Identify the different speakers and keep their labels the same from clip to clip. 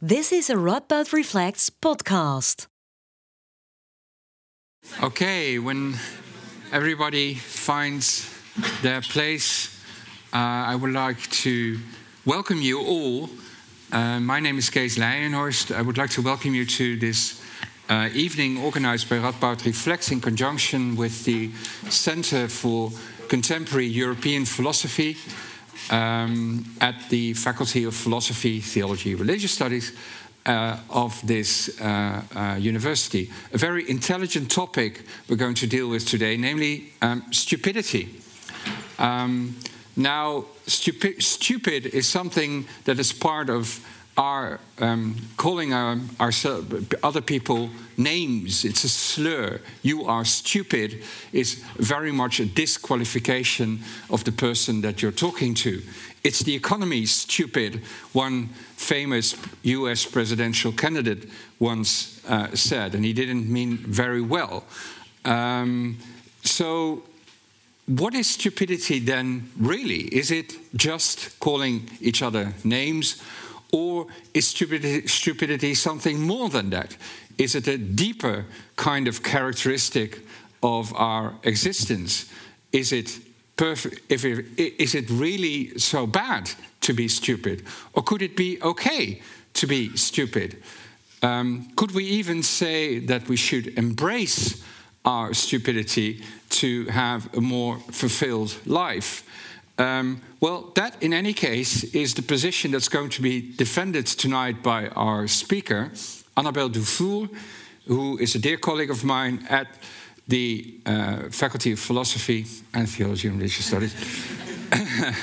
Speaker 1: This is a Radboud Reflects podcast.
Speaker 2: Okay, when everybody finds their place, uh, I would like to welcome you all. Uh, my name is Kees Leijenhorst. I would like to welcome you to this uh, evening organized by Radboud Reflects in conjunction with the Center for Contemporary European Philosophy um, at the Faculty of Philosophy, Theology, Religious Studies uh, of this uh, uh, university. A very intelligent topic we're going to deal with today, namely um, stupidity. Um, now, stupi stupid is something that is part of our um, calling our, our, other people names. It's a slur. You are stupid is very much a disqualification of the person that you're talking to. It's the economy, stupid, one famous US presidential candidate once uh, said, and he didn't mean very well. Um, so, what is stupidity then really? Is it just calling each other names? Or is stupidity, stupidity something more than that? Is it a deeper kind of characteristic of our existence? Is it perfect? If it, is it really so bad to be stupid, or could it be okay to be stupid? Um, could we even say that we should embrace our stupidity to have a more fulfilled life? Um, well, that in any case is the position that's going to be defended tonight by our speaker, Annabelle Dufour, who is a dear colleague of mine at the uh, Faculty of Philosophy and Theology and Religious Studies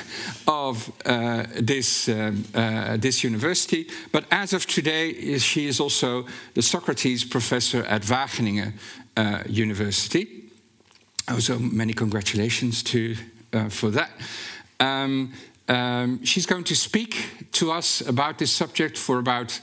Speaker 2: of uh, this, um, uh, this university. But as of today, she is also the Socrates professor at Wageningen uh, University. Also, many congratulations to uh, for that. Um, um, she's going to speak to us about this subject for about,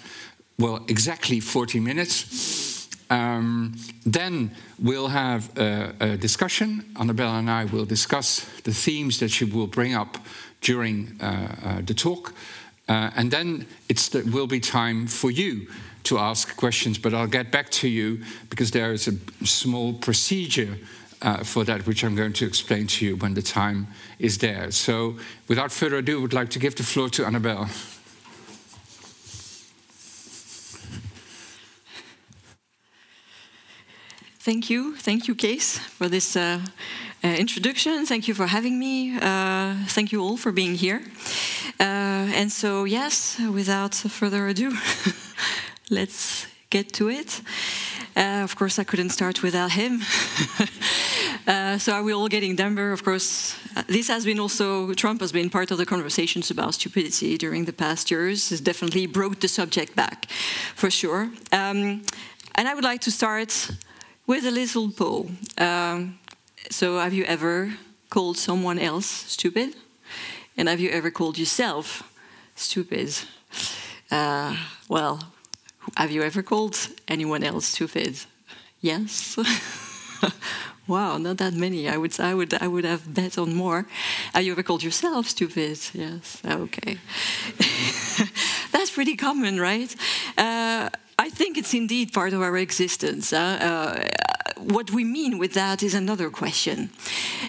Speaker 2: well, exactly 40 minutes. Um, then we'll have a, a, discussion. Annabella and I will discuss the themes that she will bring up during uh, uh, the talk. Uh, and then it will be time for you to ask questions, but I'll get back to you because there is a small procedure uh, for that, which I'm going to explain to you when the time is there. So, without further ado, I would like to give the floor to Annabelle.
Speaker 3: Thank you, thank you, Kees, for this uh, uh, introduction. Thank you for having me. Uh, thank you all for being here. Uh, and so, yes, without further ado, let's get to it. Uh, of course, I couldn't start without him. uh, so are we all getting dumber? Of course, uh, this has been also, Trump has been part of the conversations about stupidity during the past years. Has definitely brought the subject back, for sure. Um, and I would like to start with a little poll. Um, so have you ever called someone else stupid? And have you ever called yourself stupid? Uh, well, have you ever called anyone else stupid? Yes. wow, not that many. I would, I would, I would have bet on more. Have you ever called yourself stupid? Yes. Okay. That's pretty common, right? Uh, I think it's indeed part of our existence. Uh, uh, what we mean with that is another question.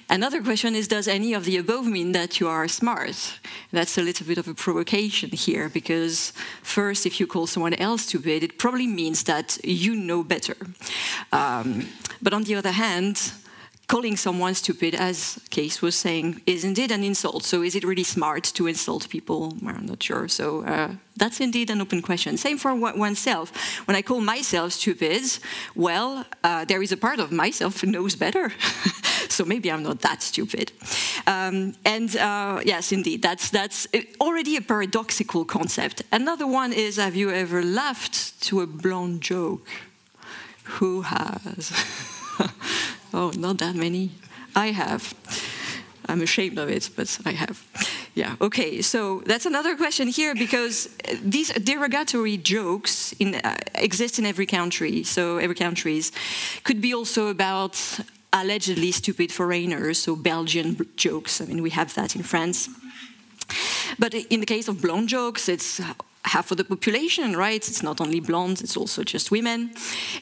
Speaker 3: Another question is Does any of the above mean that you are smart? That's a little bit of a provocation here because, first, if you call someone else stupid, it probably means that you know better. Um, but on the other hand, calling someone stupid, as Kees was saying, is indeed an insult. So, is it really smart to insult people? Well, I'm not sure. So, uh, that's indeed an open question. Same for oneself. When I call myself stupid, well, uh, there is a part of myself who knows better. so maybe I'm not that stupid. Um, and uh, yes, indeed, that's that's already a paradoxical concept. Another one is: Have you ever laughed to a blonde joke? Who has? Oh, not that many. I have. I'm ashamed of it, but I have. Yeah, okay, so that's another question here because these derogatory jokes in, uh, exist in every country. So, every countries could be also about allegedly stupid foreigners, so Belgian jokes. I mean, we have that in France. But in the case of blonde jokes, it's half of the population, right? It's not only blondes, it's also just women.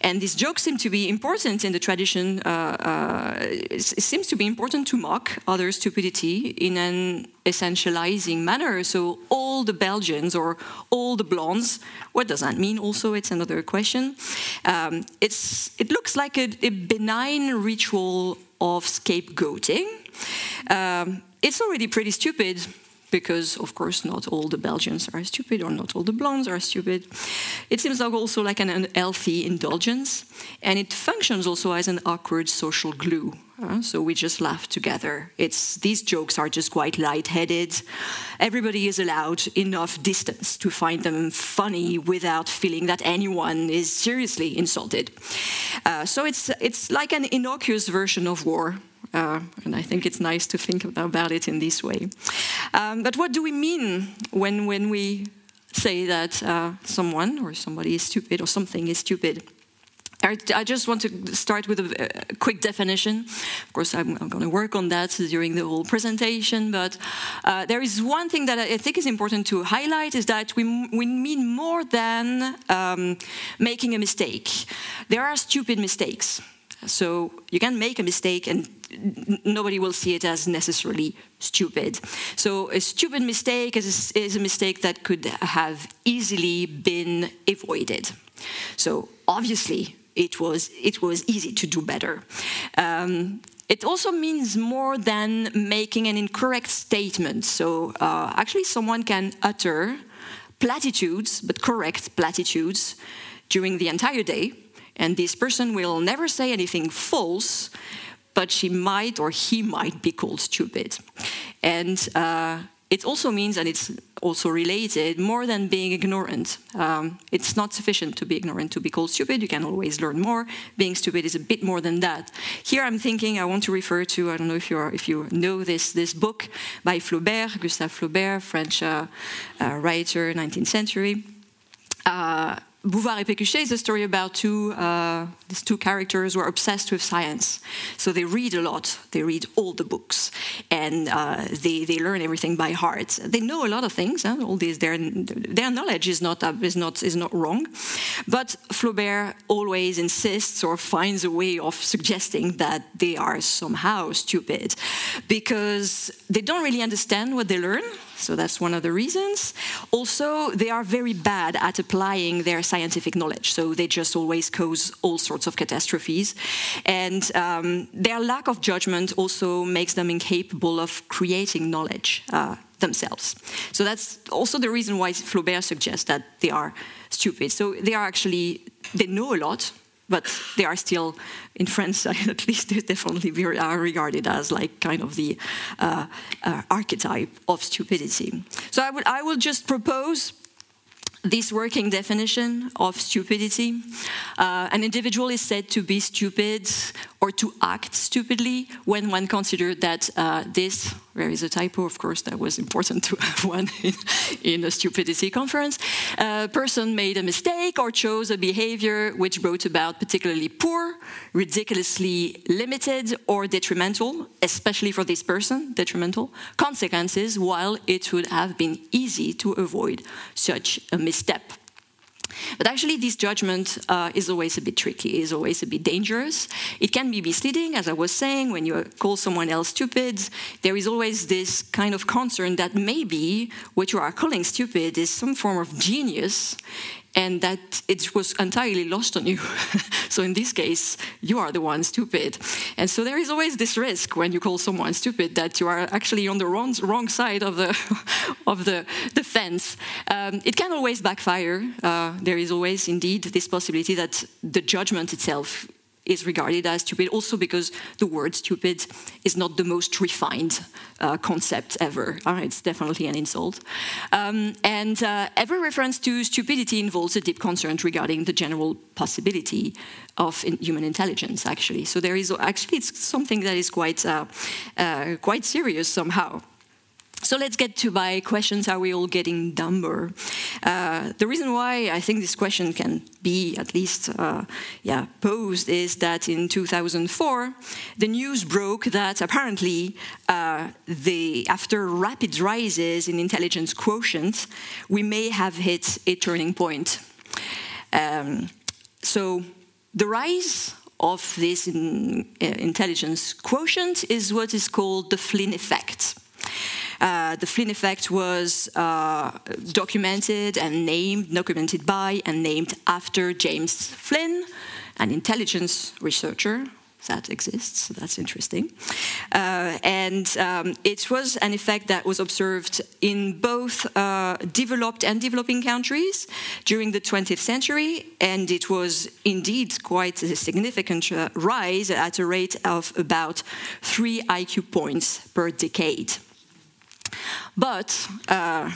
Speaker 3: And these jokes seem to be important in the tradition. Uh, uh, it, seems to be important to mock other stupidity in an essentializing manner. So all the Belgians or all the blondes, what does that mean? Also, it's another question. Um, it's, it looks like a, a benign ritual of scapegoating. Um, it's already pretty stupid because, of course, not all the Belgians are stupid or not all the blondes are stupid. It seems also like an unhealthy indulgence, and it functions also as an awkward social glue. Uh, so we just laugh together. It's these jokes are just quite light-headed. Everybody is allowed enough distance to find them funny without feeling that anyone is seriously insulted. Uh, so it's it's like an innocuous version of war uh, and I think it's nice to think about it in this way. Um, but what do we mean when, when we say that uh, someone or somebody is stupid or something is stupid? I just want to start with a, quick definition. Of course, I'm, I'm, going to work on that during the whole presentation, but uh, there is one thing that I think is important to highlight is that we, we mean more than um, making a mistake. There are stupid mistakes. So you can make a mistake and nobody will see it as necessarily stupid. So a stupid mistake is, is a mistake that could have easily been avoided. So obviously it was, it was easy to do better. Um, it also means more than making an incorrect statement. So uh, actually someone can utter platitudes, but correct platitudes, during the entire day and this person will never say anything false, but she might or he might be called stupid. And uh, it also means, and it's also related, more than being ignorant. Um, it's not sufficient to be ignorant to be called stupid. You can always learn more. Being stupid is a bit more than that. Here, I'm thinking I want to refer to I don't know if you if you know this this book by Flaubert, Gustave Flaubert, French uh, uh, writer, 19th century. Bouvard et Pécuchet is a story about two, uh, these two characters who are obsessed with science. So they read a lot, they read all the books, and uh, they, they learn everything by heart. They know a lot of things, huh? all these, their, their knowledge is not, uh, is, not, is not wrong. But Flaubert always insists or finds a way of suggesting that they are somehow stupid because they don't really understand what they learn so that's one of the reasons. Also, they are very bad at applying their scientific knowledge. So they just always cause all sorts of catastrophes. And um, their lack of judgment also makes them incapable of creating knowledge. Uh, themselves. So that's also the reason why Flaubert suggests that they are stupid. So they are actually, they know a lot, but they are still in France at least they definitely are regarded as like kind of the uh, uh, archetype of stupidity so i would i will just propose this working definition of stupidity. Uh, an individual is said to be stupid or to act stupidly when one considers that uh, this, there is a typo, of course, that was important to have one in, in a stupidity conference. A person made a mistake or chose a behavior which brought about particularly poor, ridiculously limited, or detrimental, especially for this person, detrimental consequences, while it would have been easy to avoid such a misstep. But actually, this judgment uh, is always a bit tricky, is always a bit dangerous. It can be misleading, as I was saying, when you call someone else stupid. There is always this kind of concern that maybe what you are calling stupid is some form of genius, and that it was entirely lost on you. so in this case, you are the one stupid. And so there is always this risk when you call someone stupid that you are actually on the wrong, wrong side of the, of the, the fence. Um, it can always backfire. Uh, there is always indeed this possibility that the judgment itself is regarded as stupid, also because the word stupid is not the most refined uh, concept ever. Uh, it's definitely an insult. Um, and uh, every reference to stupidity involves a deep concern regarding the general possibility of in human intelligence, actually. So there is actually it's something that is quite, uh, uh, quite serious somehow. So let's get to my questions. Are we all getting dumber? Uh, the reason why I think this question can be at least uh, yeah, posed is that in 2004, the news broke that apparently uh, the, after rapid rises in intelligence quotient, we may have hit a turning point. Um, so the rise of this in, uh, intelligence quotient is what is called the Flynn effect. Uh, the Flynn effect was uh, documented and named, documented by and named after James Flynn, an intelligence researcher that exists, so that's interesting. Uh, and um, it was an effect that was observed in both uh, developed and developing countries during the 20th century, and it was indeed quite a significant uh, rise at a rate of about three IQ points per decade. But uh,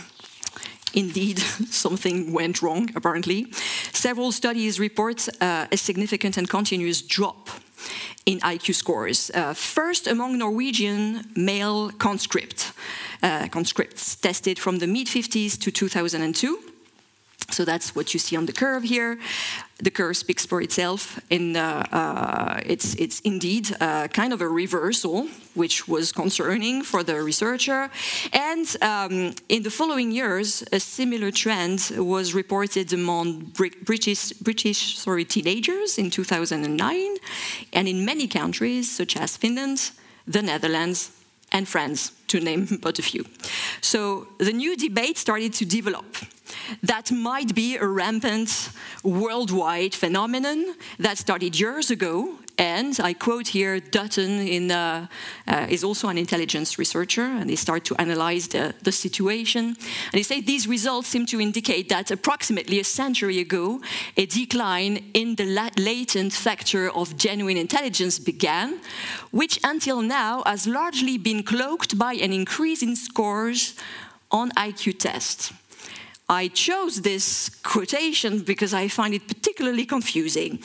Speaker 3: indeed, something went wrong, apparently. Several studies report uh, a significant and continuous drop in IQ scores. Uh, first, among Norwegian male conscript, uh, conscripts tested from the mid 50s to 2002. So that's what you see on the curve here. The curve speaks for itself. In, uh, uh, it's, it's indeed uh, kind of a reversal, which was concerning for the researcher. And um, in the following years, a similar trend was reported among British, British sorry, teenagers in 2009, and in many countries, such as Finland, the Netherlands, and France, to name but a few. So the new debate started to develop that might be a rampant worldwide phenomenon that started years ago. And I quote here Dutton in, uh, uh, is also an intelligence researcher, and they start to analyze the, the situation. And they say these results seem to indicate that approximately a century ago, a decline in the latent factor of genuine intelligence began, which until now has largely been cloaked by an increase in scores on IQ tests. I chose this quotation because I find it particularly confusing.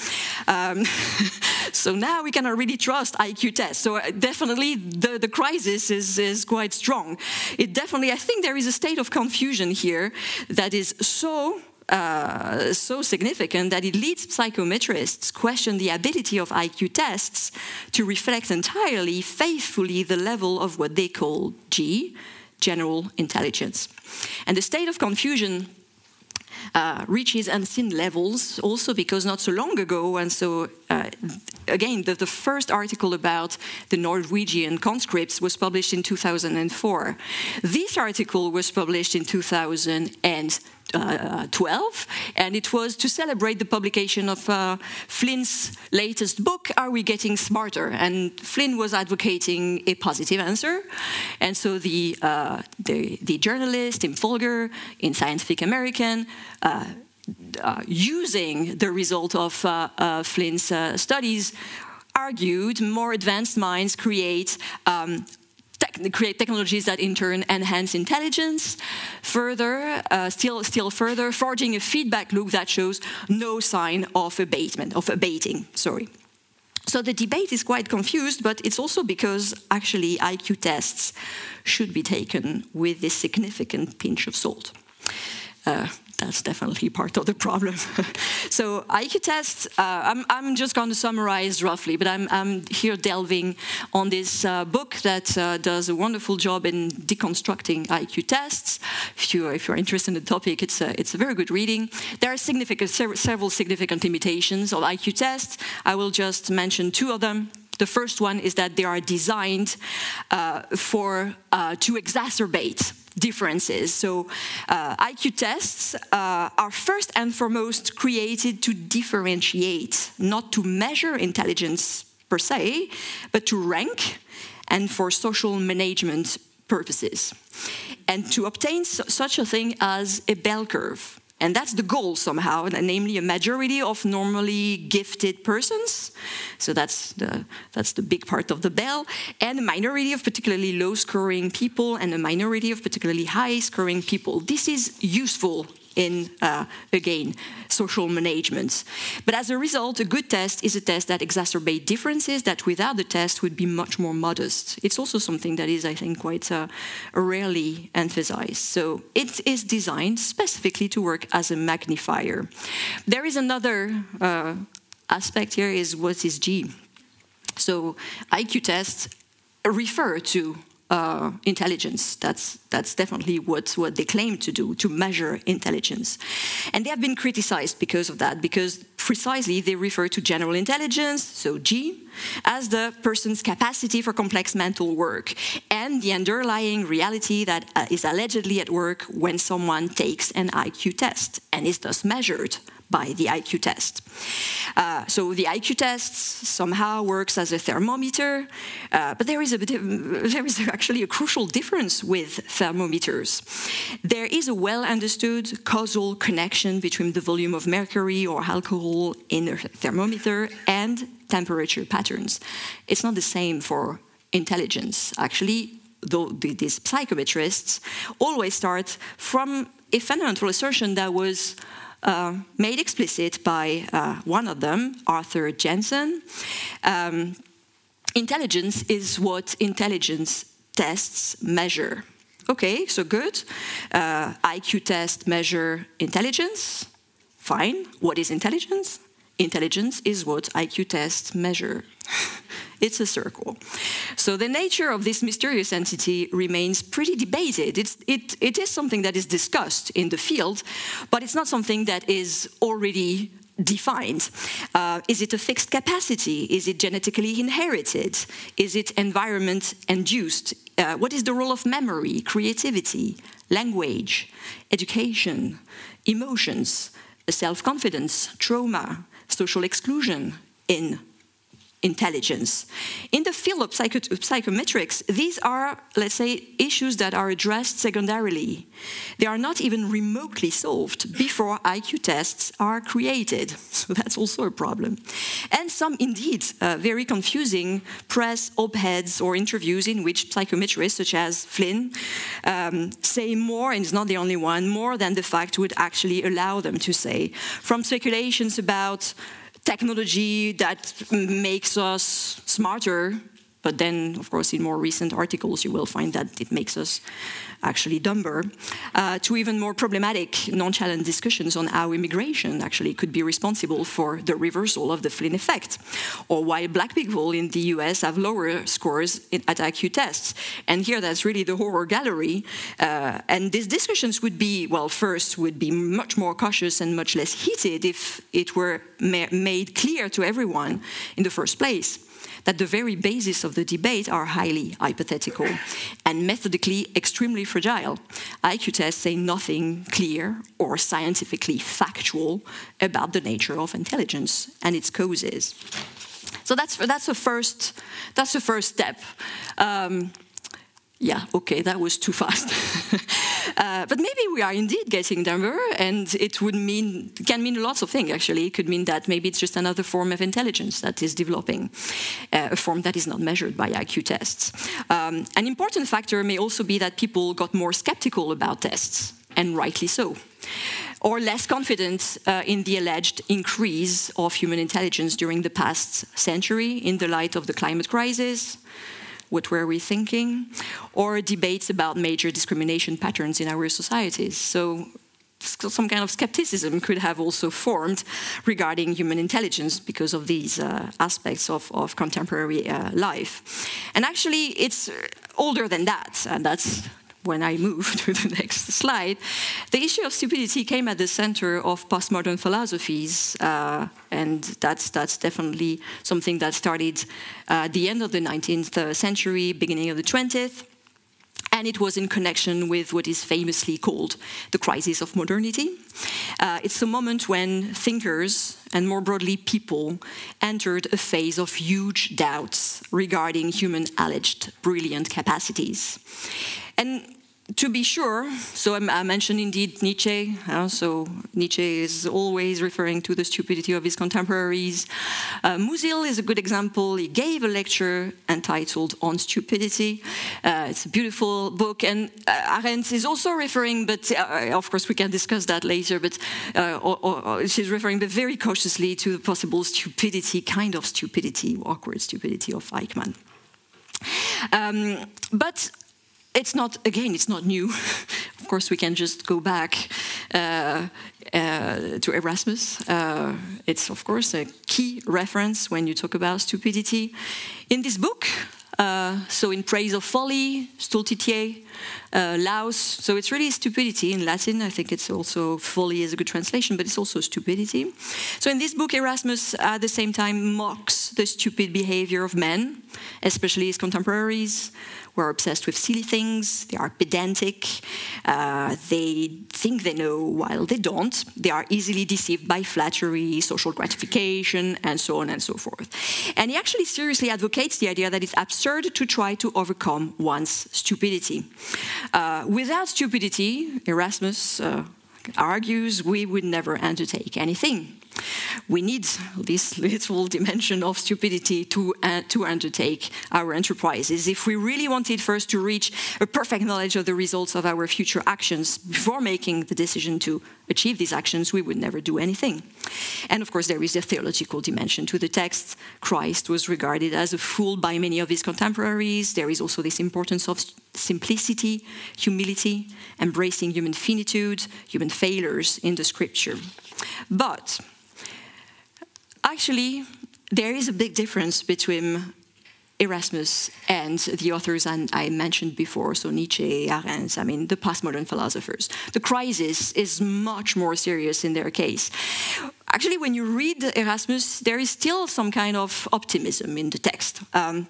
Speaker 3: Um, so now we cannot really trust IQ tests. So uh, definitely the, the crisis is, is quite strong. It definitely, I think there is a state of confusion here that is so uh, so significant that it leads psychometrists question the ability of IQ tests to reflect entirely faithfully the level of what they call G, general intelligence. And the state of confusion uh, reaches unseen levels also because not so long ago, and so uh, again, the, the, first article about the Norwegian conscripts was published in 2004. This article was published in 2000 uh, 12, and it was to celebrate the publication of uh, Flynn's latest book, Are We Getting Smarter? And Flynn was advocating a positive answer. And so the, uh, the, the, journalist Tim Folger in Scientific American uh, uh, using the result of Flynn's studies argued more advanced minds create um, create technologies that in turn enhance intelligence. Further, uh, still, still further, forging a feedback loop that shows no sign of abatement, of abating. Sorry. So the debate is quite confused, but it's also because actually IQ tests should be taken with this significant pinch of salt. Uh, that's definitely part of the problem. so IQ tests, uh, I'm, I'm, just going to summarize roughly, but I'm, I'm here delving on this uh, book that uh, does a wonderful job in deconstructing IQ tests. If, you, if you're interested in the topic, it's a, it's a very good reading. There are significant, several significant limitations of IQ tests. I will just mention two of them. The first one is that they are designed uh, for uh, to exacerbate differences. So, uh, IQ tests uh, are first and foremost created to differentiate, not to measure intelligence per se, but to rank and for social management purposes. And to obtain such a thing as a bell curve. And that's the goal somehow, namely a majority of normally gifted persons. So that's the, that's the big part of the bell. And a minority of particularly low scoring people and a minority of particularly high scoring people. This is useful in, uh, again, social management. But as a result, a good test is a test that exacerbates differences that without the test would be much more modest. It's also something that is, I think, quite uh, rarely emphasized. So it is designed specifically to work as a magnifier. There is another uh, aspect here is what is G? So IQ tests refer to uh, intelligence. That's, that's definitely what, what they claim to do, to measure intelligence. And they have been criticized because of that, because precisely they refer to general intelligence, so G, as the person's capacity for complex mental work and the underlying reality that uh, is allegedly at work when someone takes an IQ test and is thus measured by the IQ test. Uh, so the IQ test somehow works as a thermometer, uh, but there is, a there is actually a crucial difference with thermometers. There is a well understood causal connection between the volume of mercury or alcohol in a thermometer and temperature patterns. It's not the same for intelligence. Actually, though these psychometrists always start from a fundamental assertion that was uh, made explicit by uh, one of them, Arthur Jensen. Um, intelligence is what intelligence tests measure. Okay, so good. Uh, IQ test measure intelligence. Fine. What is intelligence? Intelligence is what IQ tests measure. it's a circle. So the nature of this mysterious entity remains pretty debated. It's, it, it is something that is discussed in the field, but it's not something that is already defined. Uh, is it a fixed capacity? Is it genetically inherited? Is it environment induced? Uh, what is the role of memory, creativity, language, education, emotions, self confidence, trauma, social exclusion in intelligence. In the field of psycho psychometrics, these are, let's say, issues that are addressed secondarily. They are not even remotely solved before IQ tests are created. So that's also a problem. And some, indeed, uh, very confusing press op eds or interviews in which psychometrists, such as Flynn, um, say more, and it's not the only one, more than the fact would actually allow them to say. From speculations about technology that makes us smarter. But then, of course, in more recent articles, you will find that it makes us actually dumber, uh, to even more problematic, nonchalant discussions on how immigration actually could be responsible for the reversal of the Flynn effect, or why black people in the US have lower scores in, at IQ tests. And here, that's really the horror gallery. Uh, and these discussions would be, well, first, would be much more cautious and much less heated if it were ma made clear to everyone in the first place that the very basis of the debate are highly hypothetical and methodically extremely fragile. IQ tests say nothing clear or scientifically factual about the nature of intelligence and its causes. So that's that's the first that's the first step. Um, yeah, okay, that was too fast. uh, but maybe we are indeed getting there, and it would mean can mean lots of things. Actually, it could mean that maybe it's just another form of intelligence that is developing, uh, a form that is not measured by IQ tests. Um, an important factor may also be that people got more skeptical about tests, and rightly so or less confident uh, in the alleged increase of human intelligence during the past century in the light of the climate crisis, what were we thinking, or debates about major discrimination patterns in our societies. So some kind of skepticism could have also formed regarding human intelligence because of these uh, aspects of, of contemporary uh, life. And actually, it's older than that, and that's when I move to the next slide, the issue of stupidity came at the center of postmodern philosophies, uh, and that's that's definitely something that started uh, at the end of the 19th century, beginning of the 20th. And it was in connection with what is famously called the crisis of modernity. Uh, it's a moment when thinkers, and more broadly people, entered a phase of huge doubts regarding human alleged brilliant capacities. And to be sure, so I mentioned indeed Nietzsche. Uh, so Nietzsche is always referring to the stupidity of his contemporaries. Uh, Musil is a good example. He gave a lecture entitled On Stupidity. Uh, it's a beautiful book, and uh, Arendt is also referring, but uh, of course we can discuss that later. But uh, or, or, she's referring, but very cautiously, to the possible stupidity, kind of stupidity, awkward stupidity of Eichmann. Um, but it's not again it's not new. Of course we can just go back uh, uh, to erasmus. Uh, it's of course a key reference when you talk about stupidity. In this book uh, so in praise of folly stultitiae uh, laus so it's really stupidity in latin. I think it's also folly is a good translation but it's also stupidity. So in this book erasmus at the same time mocks the stupid behavior of men especially his contemporaries who are obsessed with silly things, they are pedantic, uh, they think they know while they don't, they are easily deceived by flattery, social gratification, and so on and so forth. And he actually seriously advocates the idea that it's absurd to try to overcome one's stupidity. Uh, without stupidity, Erasmus uh, argues we would never undertake anything. We need this little dimension of stupidity to, uh, to undertake our enterprises. If we really wanted first to reach a perfect knowledge of the results of our future actions before making the decision to achieve these actions, we would never do anything. And of course, there is a theological dimension to the text. Christ was regarded as a fool by many of his contemporaries. There is also this importance of simplicity, humility, embracing human finitude, human failures in the scripture. But actually, there is a big difference between Erasmus and the authors I mentioned before, so Nietzsche, Arendt, I mean, the postmodern philosophers. The crisis is much more serious in their case. Actually, when you read Erasmus, there is still some kind of optimism in the text. Um,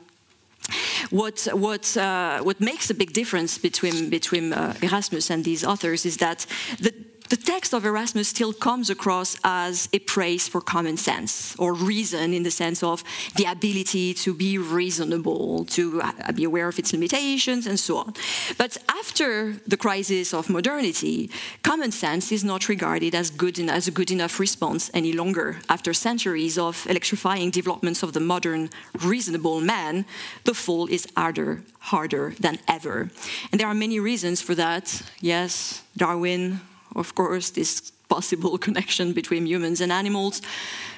Speaker 3: what, what, uh, what makes a big difference between, between uh, Erasmus and these authors is that the, the text of Erasmus still comes across as a praise for common sense or reason in the sense of the ability to be reasonable, to uh, be aware of its limitations, and so on. But after the crisis of modernity, common sense is not regarded as, good as a good enough response any longer. After centuries of electrifying developments of the modern reasonable man, the fall is harder, harder than ever. And there are many reasons for that. Yes, Darwin of course, this possible connection between humans and animals.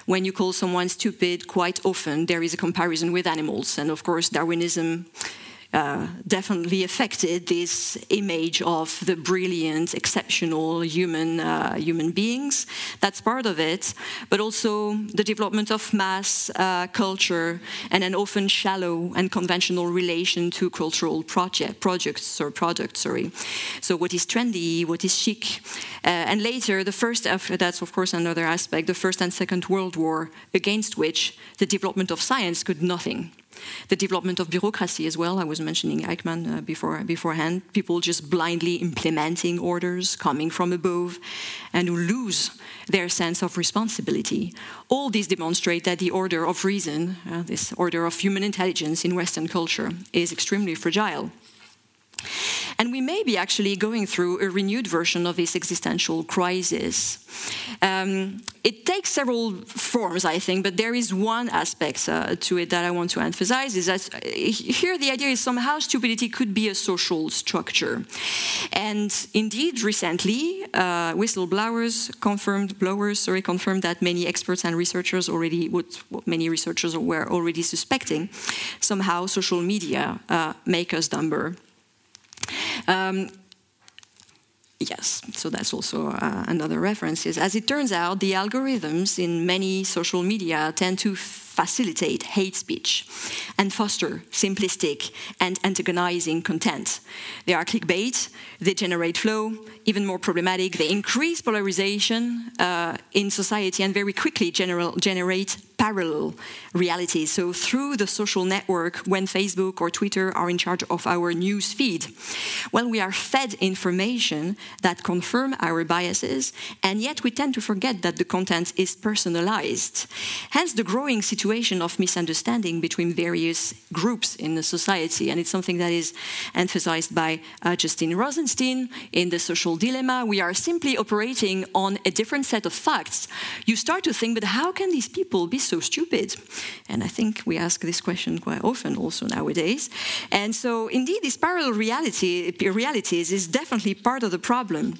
Speaker 3: When you call someone stupid, quite often there is a comparison with animals. And of course, Darwinism uh, definitely affected this image of the brilliant, exceptional human uh, human beings. That's part of it, but also the development of mass uh, culture and an often shallow and conventional relation to cultural project, projects or products. Sorry. So what is trendy, what is chic, uh, and later the first. That's of course another aspect. The first and second World War, against which the development of science could nothing the development of bureaucracy as well. I was mentioning Eichmann uh, before, beforehand. People just blindly implementing orders coming from above and who lose their sense of responsibility. All these demonstrate that the order of reason, uh, this order of human intelligence in Western culture, is extremely fragile. And we may be actually going through a renewed version of this existential crisis. Um, it takes several forms, I think, but there is one aspect uh, to it that I want to emphasize is that uh, here the idea is somehow stupidity could be a social structure. And indeed, recently, uh, whistleblowers confirmed, blowers, sorry, confirmed that many experts and researchers already, what, what many researchers were already suspecting, somehow social media uh, make us dumber. Um, yes, so that's also uh, another reference. Is as it turns out, the algorithms in many social media tend to facilitate hate speech and foster simplistic and antagonizing content. They are clickbait, they generate flow, even more problematic, they increase polarization uh, in society and very quickly general, generate parallel realities. So through the social network, when Facebook or Twitter are in charge of our news feed, well, we are fed information that confirm our biases, and yet we tend to forget that the content is personalized. Hence the growing situation of misunderstanding between various groups in the society, and it's something that is emphasized by uh, Justin Rosenstein in The Social Dilemma. We are simply operating on a different set of facts. You start to think, but how can these people be so stupid? And I think we ask this question quite often also nowadays. And so, indeed, this parallel reality, realities is definitely part of the problem.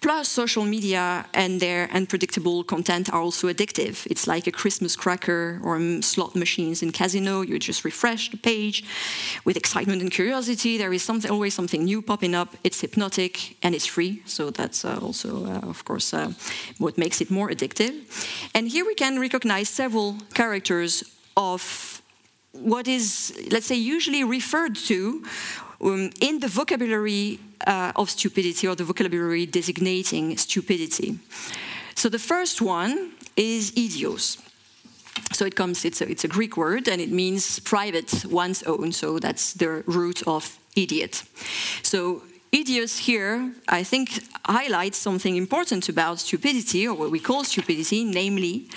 Speaker 3: Plus, social media and their unpredictable content are also addictive. It's like a Christmas cracker or slot machines in casino. You just refresh the page with excitement and curiosity. There is something, always something new popping up. It's hypnotic and it's free. So that's uh, also, uh, of course, uh, what makes it more addictive. And here we can recognize several characters of what is, let's say, usually referred to um, in the vocabulary uh, of stupidity or the vocabulary designating stupidity. So the first one is idios. So it comes, it's a, it's a Greek word and it means private, one's own. So that's the root of idiot. So Idios here, I think, highlights something important about stupidity, or what we call stupidity, namely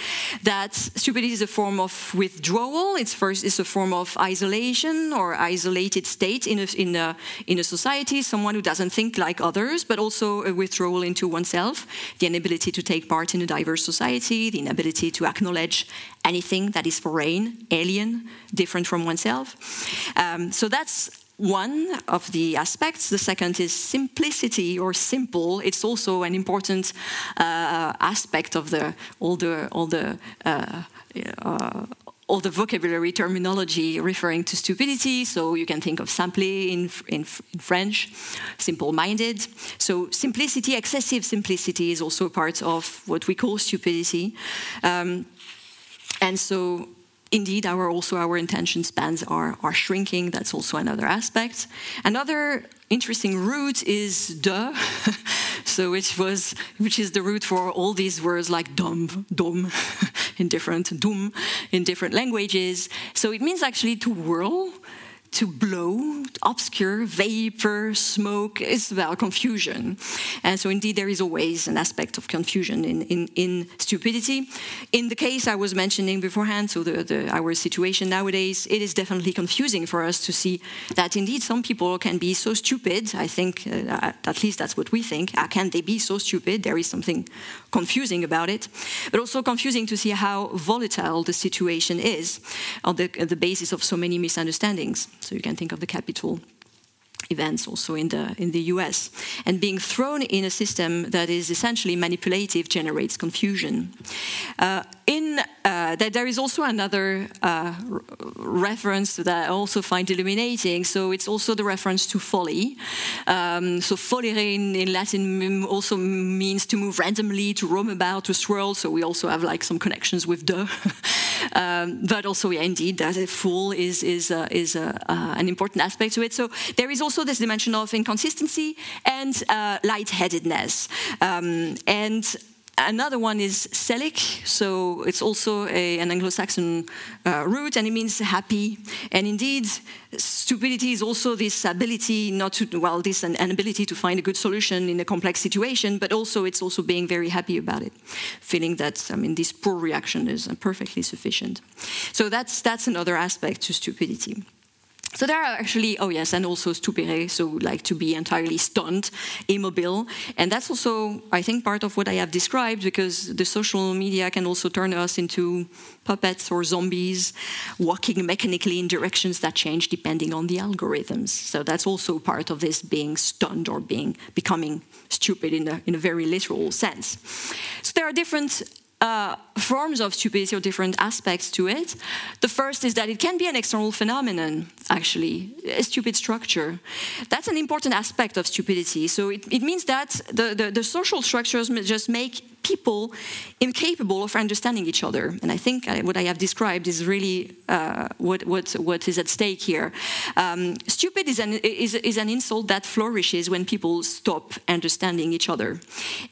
Speaker 3: that stupidity is a form of withdrawal. It's first is a form of isolation or isolated state in a, in a, in a society, someone who doesn't think like others, but also a withdrawal into oneself, the inability to take part in a diverse society, the inability to acknowledge anything that is foreign, alien, different from oneself. Um, so that's one of the aspects. The second is simplicity or simple. It's also an important uh, aspect of the all the all the uh, uh, all the vocabulary terminology referring to stupidity. So you can think of simple in, in, in French, simple-minded. So simplicity, excessive simplicity, is also part of what we call stupidity. Um, and so indeed our also our attention spans are, are shrinking. That's also another aspect. Another interesting root is de. So which was which is the root for all these words like dom dom in different in different languages. So it means actually to whirl to blow, obscure, vapor, smoke, is about confusion. And so, indeed, there is always an aspect of confusion in, in, in stupidity. In the case I was mentioning beforehand, so the, the, our situation nowadays, it is definitely confusing for us to see that indeed some people can be so stupid. I think, uh, uh at least that's what we think. How can they be so stupid? There is something confusing about it. But also confusing to see how volatile the situation is on the, uh, the basis of so many misunderstandings. So you can think of the Capitol events also in the in the US and being thrown in a system that is essentially manipulative generates confusion. Uh, in uh, that there is also another uh, reference that I also find illuminating. So it's also the reference to folly. Um, so follire in, in, Latin also means to move randomly to roam about to swirl. So we also have like some connections with the. Um, but also yeah, indeed that a fool is is uh, is uh, uh, an important aspect to it. So there is also also this dimension of inconsistency and uh, lightheadedness. Um, and another one is selic, so it's also a, an Anglo-Saxon uh, root, and it means happy. And indeed, stupidity is also this ability not to, well, this an, an, ability to find a good solution in a complex situation, but also it's also being very happy about it, feeling that I mean this poor reaction is perfectly sufficient. So that's that's another aspect to stupidity. So there are actually, oh yes, and also stupere, so like to be entirely stunned, immobile. And that's also, I think, part of what I have described because the social media can also turn us into puppets or zombies, walking mechanically in directions that change depending on the algorithms. So that's also part of this being stunned or being becoming stupid in a, in a very literal sense. So there are different uh, forms of stupidity or different aspects to it. The first is that it can be an external phenomenon, actually, a stupid structure. That's an important aspect of stupidity. So it, it means that the, the, the, social structures just make people incapable of understanding each other. And I think what I have described is really uh, what, what, what is at stake here. Um, stupid is an, is, is an insult that flourishes when people stop understanding each other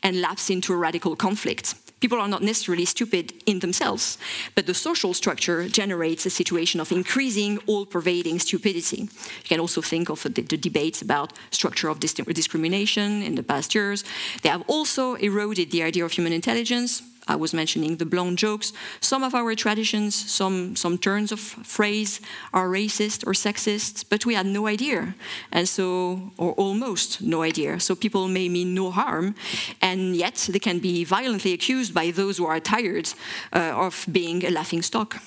Speaker 3: and lapse into a radical conflict People are not necessarily stupid in themselves, but the social structure generates a situation of increasing, all pervading stupidity. You can also think of the, the debates about structure of dis discrimination in the past years. They have also eroded the idea of human intelligence I was mentioning the blonde jokes. Some of our traditions, some, some turns of phrase are racist or sexist, but we had no idea. And so, or almost no idea. So people may mean no harm, and yet they can be violently accused by those who are tired uh, of being a laughing stock.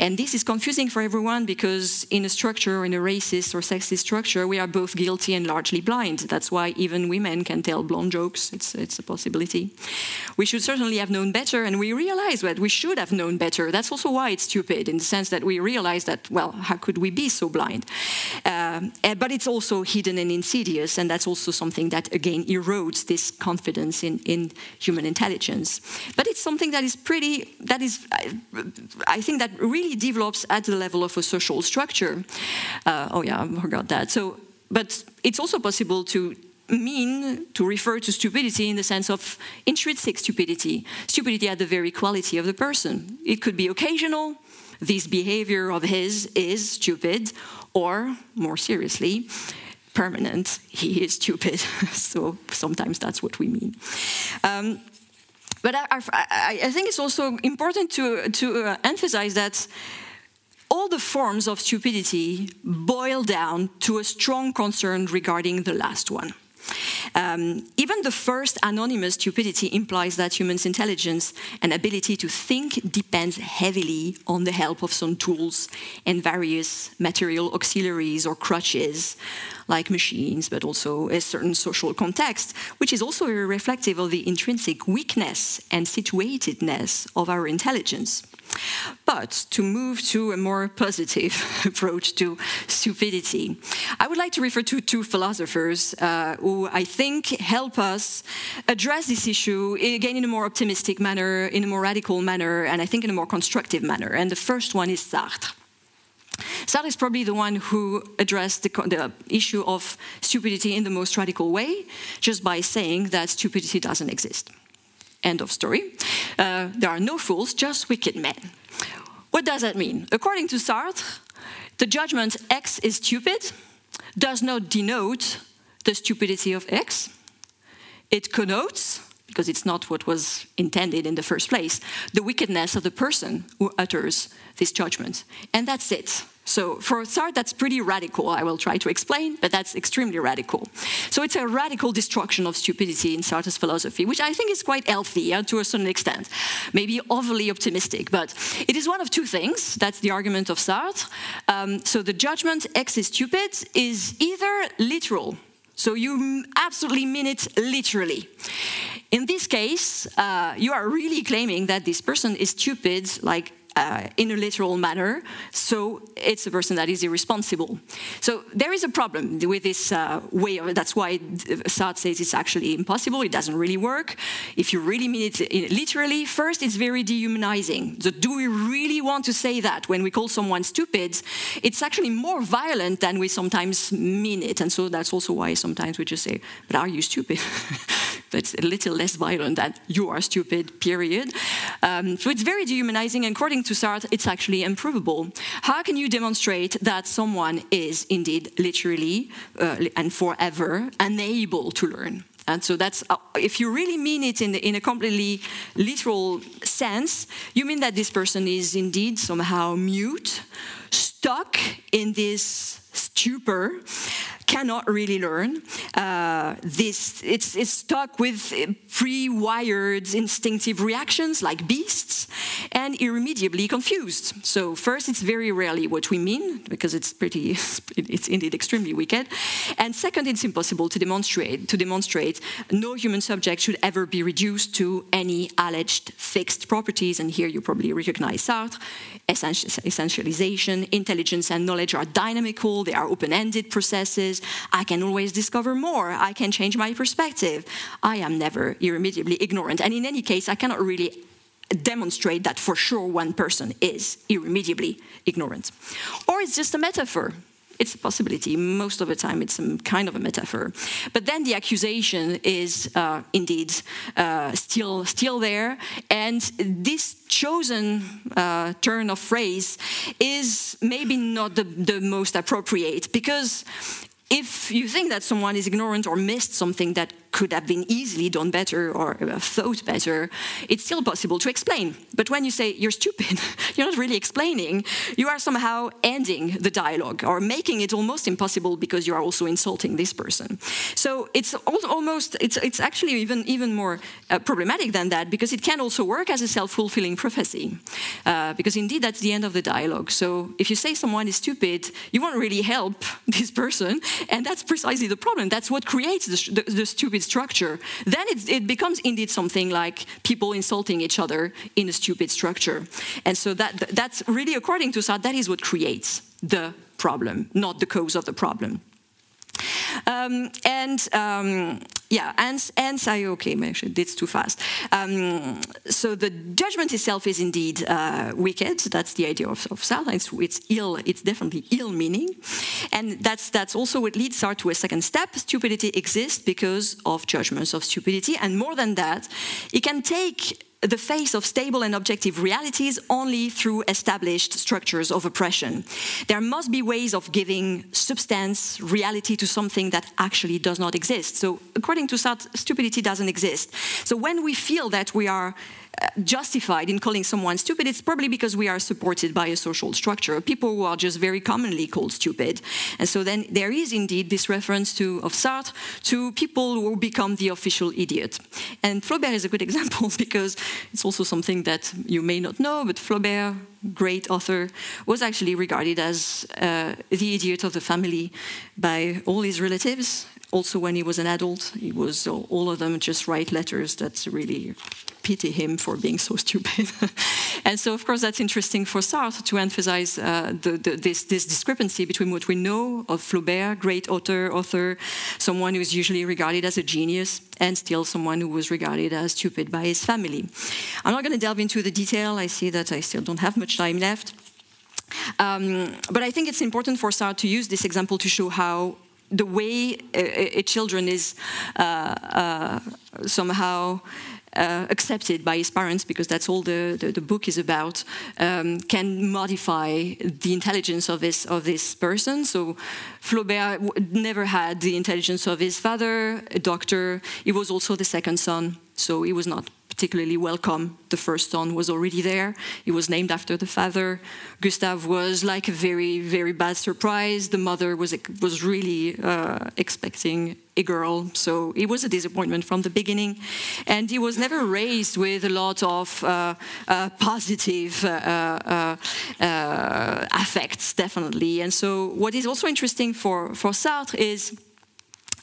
Speaker 3: And this is confusing for everyone because in a structure, in a racist or sexist structure, we are both guilty and largely blind. That's why even women can tell blonde jokes. It's, it's a possibility. We should certainly have known better, and we realize that we should have known better. That's also why it's stupid, in the sense that we realize that, well, how could we be so blind? Uh, but it's also hidden and insidious, and that's also something that, again, erodes this confidence in, in human intelligence. But it's something that is pretty, that is, I, I think, that really develops at the level of a social structure. Uh, oh yeah, I forgot that. So, but it's also possible to mean to refer to stupidity in the sense of intrinsic stupidity, stupidity at the very quality of the person. It could be occasional, this behavior of his is stupid, or more seriously, permanent, he is stupid. so sometimes that's what we mean. Um, but I, I, I, think it's also important to, to uh, emphasize that all the forms of stupidity boil down to a strong concern regarding the last one. Um, even the first anonymous stupidity implies that humans' intelligence and ability to think depends heavily on the help of some tools and various material auxiliaries or crutches, like machines, but also a certain social context, which is also reflective of the intrinsic weakness and situatedness of our intelligence. But to move to a more positive approach to stupidity, I would like to refer to two philosophers uh, who I think help us address this issue again in a more optimistic manner, in a more radical manner, and I think in a more constructive manner. And the first one is Sartre. Sartre is probably the one who addressed the, the, issue of stupidity in the most radical way, just by saying that stupidity doesn't exist. End of story. Uh, there are no fools, just wicked men. What does that mean? According to Sartre, the judgment X is stupid does not denote the stupidity of X. It connotes, because it's not what was intended in the first place, the wickedness of the person who utters this judgment. And that's it. So for Sartre, that's pretty radical. I will try to explain, but that's extremely radical. So it's a radical destruction of stupidity in Sartre's philosophy, which I think is quite healthy uh, to a certain extent. Maybe overly optimistic, but it is one of two things. That's the argument of Sartre. Um, so the judgment X is stupid is either literal, so you absolutely mean it literally. In this case, uh, you are really claiming that this person is stupid, like uh, in a literal manner, so it's a person that is irresponsible. So there is a problem with this uh, way of That's why Sartre says it's actually impossible, it doesn't really work. If you really mean it literally, first, it's very dehumanizing. So, do we really want to say that when we call someone stupid? It's actually more violent than we sometimes mean it. And so that's also why sometimes we just say, But are you stupid? That's a little less violent than you are stupid, period. Um, so it's very dehumanizing, according to Sartre, it's actually improvable. How can you demonstrate that someone is indeed literally uh, and forever unable to learn? And so that's uh, if you really mean it in, the, in a completely literal sense, you mean that this person is indeed somehow mute, stuck in this stupor, cannot really learn. Uh, this it's, it's stuck with pre-wired instinctive reactions like beasts, and irremediably confused. So first, it's very rarely what we mean because it's pretty, it's indeed extremely wicked. And second, it's impossible to demonstrate. To demonstrate, no human subject should ever be reduced to any alleged fixed properties. And here you probably recognize Sartre. Essentialization, intelligence, and knowledge are dynamical. They are open-ended processes. I can always discover more. I can change my perspective. I am never irremediably ignorant. And in any case, I cannot really demonstrate that for sure one person is irremediably ignorant. Or it's just a metaphor. it's a possibility. Most of the time, it's some kind of a metaphor. But then the accusation is uh, indeed uh, still still there, and this chosen uh, turn of phrase is maybe not the, the most appropriate because if you think that someone is ignorant or missed something that could have been easily done better or uh, thought better, it's still possible to explain. But when you say you're stupid, you're not really explaining. You are somehow ending the dialogue or making it almost impossible because you are also insulting this person. So it's almost it's it's actually even even more uh, problematic than that because it can also work as a self-fulfilling prophecy. Uh, because indeed that's the end of the dialogue. So if you say someone is stupid, you won't really help this person, and that's precisely the problem. That's what creates the, the, the stupid structure, then it becomes indeed something like people insulting each other in a stupid structure. And so that, that's really, according to Sartre, that is what creates the problem, not the cause of the problem. Um, and um, yeah, and, and say, okay, it's too fast. Um, so the judgment itself is indeed uh, wicked. That's the idea of, of Sartre. It's, it's, ill. It's definitely ill meaning, and that's that's also what leads Sartre to a second step. Stupidity exists because of judgments of stupidity, and more than that, it can take the face of stable and objective realities only through established structures of oppression. There must be ways of giving substance, reality to something that actually does not exist. So, according to Sartre, stupidity doesn't exist. So, when we feel that we are justified in calling someone stupid, it's probably because we are supported by a social structure. People who are just very commonly called stupid. And so then there is indeed this reference to of Sartre to people who become the official idiot. And Flaubert is a good example because it's also something that you may not know, but Flaubert great author, was actually regarded as uh, the idiot of the family by all his relatives. Also, when he was an adult, he was all of them just write letters that really pity him for being so stupid. and so, of course, that's interesting for Sartre to emphasize uh, the, the, this, this, discrepancy between what we know of Flaubert, great author, author, someone who is usually regarded as a genius, and still someone who was regarded as stupid by his family. I'm not going to delve into the detail. I see that I still don't have much time left. Um, but I think it's important for Sartre to use this example to show how the way a, a children is uh, uh, somehow uh, accepted by his parents, because that's all the, the, the book is about, um, can modify the intelligence of this, of this person. So Flaubert never had the intelligence of his father, a doctor. He was also the second son, so he was not particularly welcome. The first son was already there. He was named after the father. Gustave was like a very, very bad surprise. The mother was was really uh, expecting a girl, so it was a disappointment from the beginning. And he was never raised with a lot of uh, uh, positive uh, uh, uh, affects, definitely. And so, what is also interesting for for Sartre is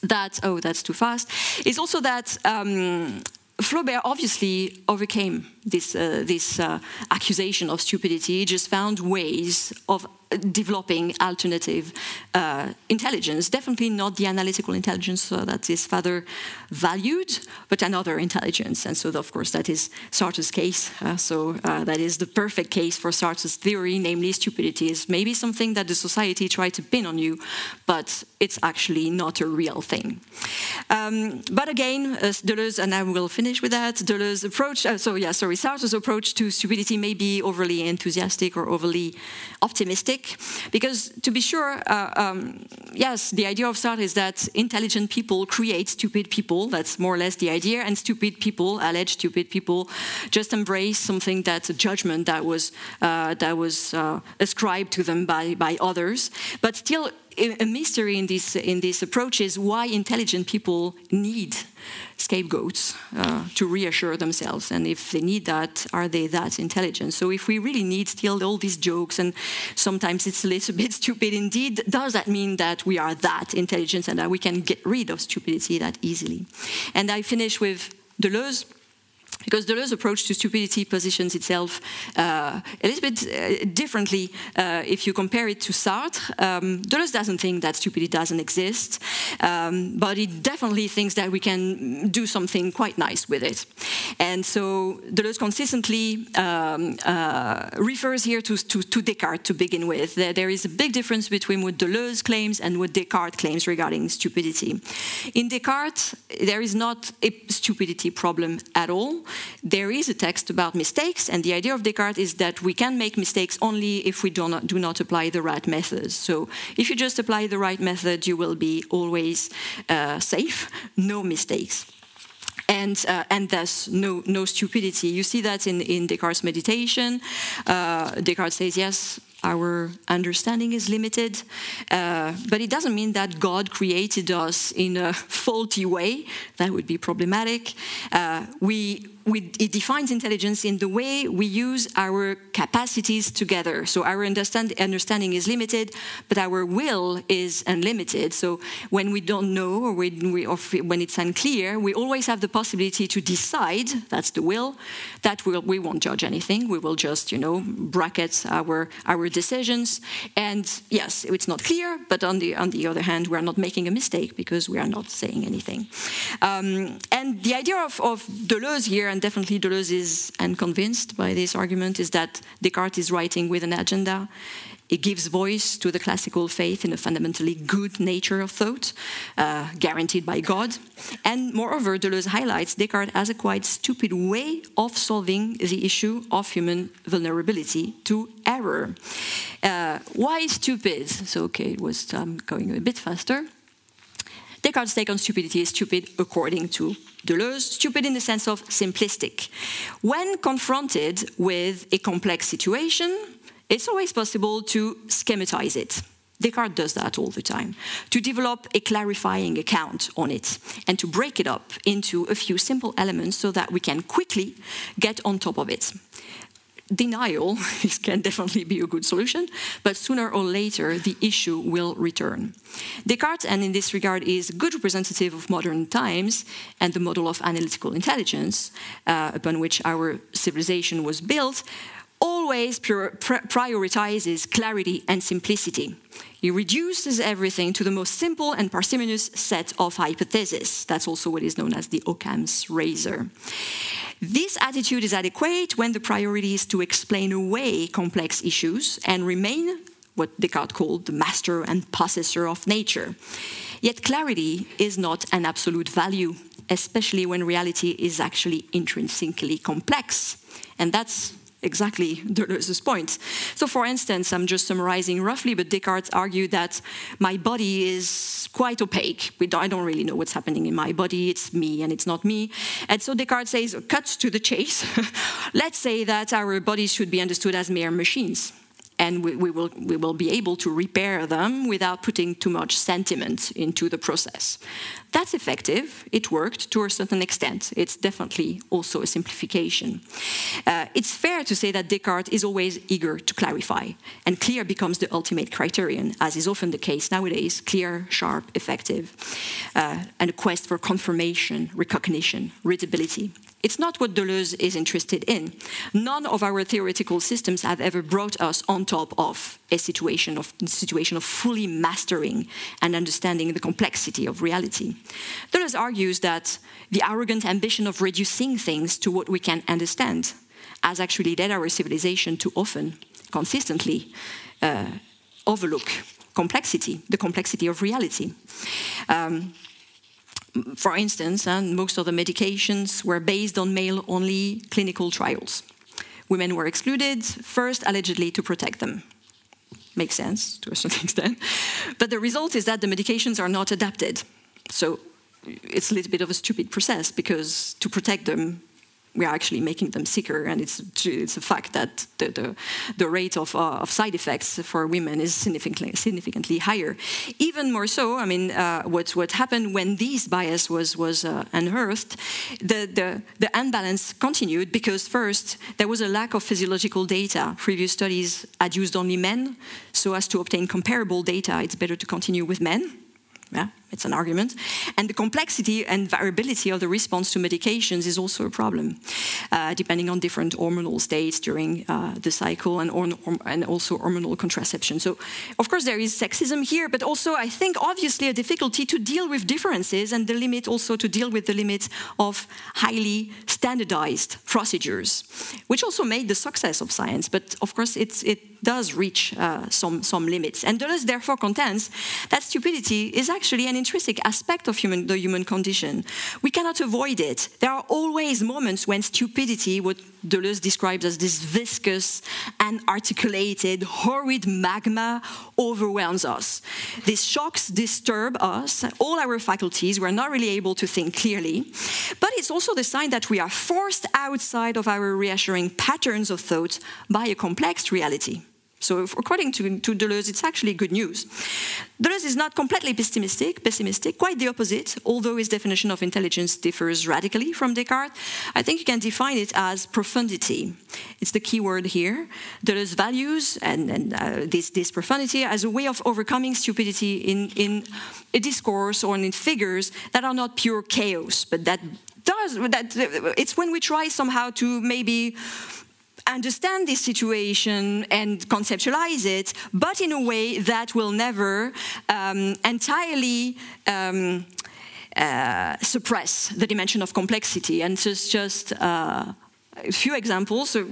Speaker 3: that oh that's too fast is also that um, Flaubert obviously overcame this, uh, this uh, accusation of stupidity, just found ways of developing alternative uh, intelligence. Definitely not the analytical intelligence uh, that his father valued, but another intelligence. And so, of course, that is Sartre's case. Uh, so uh, that is the perfect case for Sartre's theory, namely stupidity is maybe something that the society tried to pin on you, but it's actually not a real thing. Um, but again, Deleuze, and I will finish with that, Deleuze approach, so yeah, sorry, Sartre's approach to stupidity may be overly enthusiastic or overly optimistic, because to be sure, uh, um, yes, the idea of Sartre is that intelligent people create stupid people. That's more or less the idea, and stupid people, alleged stupid people, just embrace something that's a judgment that was uh, that was uh, ascribed to them by by others. But still, a mystery in this in this approach is why intelligent people need scapegoats uh, to reassure themselves. And if they need that, are they that intelligent? So if we really need still all these jokes, and sometimes it's a little bit stupid indeed, does that mean that we are that intelligent and that we can get rid of stupidity that easily? And I finish with Deleuze because Deleuze's approach to stupidity positions itself uh, a little bit uh, differently uh, if you compare it to Sartre. Um, Deleuze doesn't think that stupidity doesn't exist, um, but he definitely thinks that we can do something quite nice with it. And so Deleuze consistently um, uh, refers here to, to, to, Descartes to begin with. There, there is a big difference between what Deleuze claims and what Descartes claims regarding stupidity. In Descartes, there is not a stupidity problem at all there is a text about mistakes, and the idea of Descartes is that we can make mistakes only if we do not, do not apply the right methods. So if you just apply the right method, you will be always uh, safe, no mistakes. And, uh, and thus no, no stupidity. You see that in, in Descartes' meditation. Uh, Descartes says, yes, our understanding is limited, uh, but it doesn't mean that God created us in a faulty way. That would be problematic. Uh, we we, it defines intelligence in the way we use our capacities together. So our understand, understanding is limited, but our will is unlimited. So when we don't know or, when, we, or when it's unclear, we always have the possibility to decide, that's the will, that we'll, we won't judge anything. We will just, you know, bracket our, our decisions. And yes, it's not clear, but on the, on the other hand, we're not making a mistake because we are not saying anything. Um, and the idea of, of Deleuze here, and definitely Deleuze is and convinced by this argument, is that Descartes is writing with an agenda. It gives voice to the classical faith in a fundamentally good nature of thought, uh, guaranteed by God. And moreover, Deleuze highlights Descartes as a quite stupid way of solving the issue of human vulnerability to error. Uh, why stupid? So, okay, it was um, going a bit faster. Descartes' take on stupidity is stupid according to Deleuze, stupid in the sense of simplistic. When confronted with a complex situation, it's always possible to schematize it. Descartes does that all the time, to develop a clarifying account on it and to break it up into a few simple elements so that we can quickly get on top of it denial can definitely be a good solution, but sooner or later the issue will return. Descartes, and in this regard, is a good representative of modern times and the model of analytical intelligence uh, upon which our civilization was built, always prioritizes clarity and simplicity. He reduces everything to the most simple and parsimonious set of hypotheses. That's also what is known as the Occam's razor. This attitude is adequate when the priority is to explain away complex issues and remain what Descartes called the master and possessor of nature. Yet clarity is not an absolute value, especially when reality is actually intrinsically complex. And that's exactly Deleuze's point. So, for instance, I'm just summarizing roughly, but Descartes argued that my body is quite opaque. I don't really know what's happening in my body. It's me and it's not me. And so Descartes says, cut to the chase. Let's say that our bodies should be understood as mere machines and we, we, will, we will be able to repair them without putting too much sentiment into the process. That's effective. It worked to a certain extent. It's definitely also a simplification. Uh, it's fair to say that Descartes is always eager to clarify, and clear becomes the ultimate criterion, as is often the case nowadays clear, sharp, effective, uh, and a quest for confirmation, recognition, readability. It's not what Deleuze is interested in. None of our theoretical systems have ever brought us on top of a situation of, situation of fully mastering and understanding the complexity of reality. Deleuze argues that the arrogant ambition of reducing things to what we can understand has actually led our civilization to often, consistently, uh, overlook complexity, the complexity of reality. Um, for instance, and most of the medications were based on male only clinical trials. Women were excluded, first allegedly to protect them. Makes sense to a certain extent. But the result is that the medications are not adapted. So it's a little bit of a stupid process because to protect them, we are actually making them sicker, and it's it's a fact that the the, the rate of, uh, of side effects for women is significantly significantly higher. Even more so, I mean, uh, what what happened when this bias was was uh, unearthed, the, the the unbalance continued because first there was a lack of physiological data. Previous studies had used only men, so as to obtain comparable data, it's better to continue with men. Yeah, It's an argument. And the complexity and variability of the response to medications is also a problem, uh, depending on different hormonal states during uh, the cycle and, and also hormonal contraception. So, of course, there is sexism here, but also, I think, obviously, a difficulty to deal with differences and the limit also to deal with the limit of highly standardized procedures, which also made the success of science. But, of course, it does reach uh, some, some limits. And Deleuze therefore contends that stupidity is actually an intrinsic aspect of human, the human condition. We cannot avoid it. There are always moments when stupidity, what Deleuze describes as this viscous and articulated, horrid magma, overwhelms us. These shocks disturb us, all our faculties. We're not really able to think clearly. But it's also the sign that we are forced outside of our reassuring patterns of thought by a complex reality. So, according to, to, Deleuze, it's actually good news. Deleuze is not completely pessimistic, pessimistic, quite the opposite, although his definition of intelligence differs radically from Descartes. I think you can define it as profundity. It's the key word here. Deleuze values and, and uh, this, this profundity as a way of overcoming stupidity in, in a discourse or in figures that are not pure chaos, but that does, that it's when we try somehow to maybe understand this situation and conceptualize it, but in a way that will never um, entirely um, uh, suppress the dimension of complexity. And just, just uh, a few examples, uh,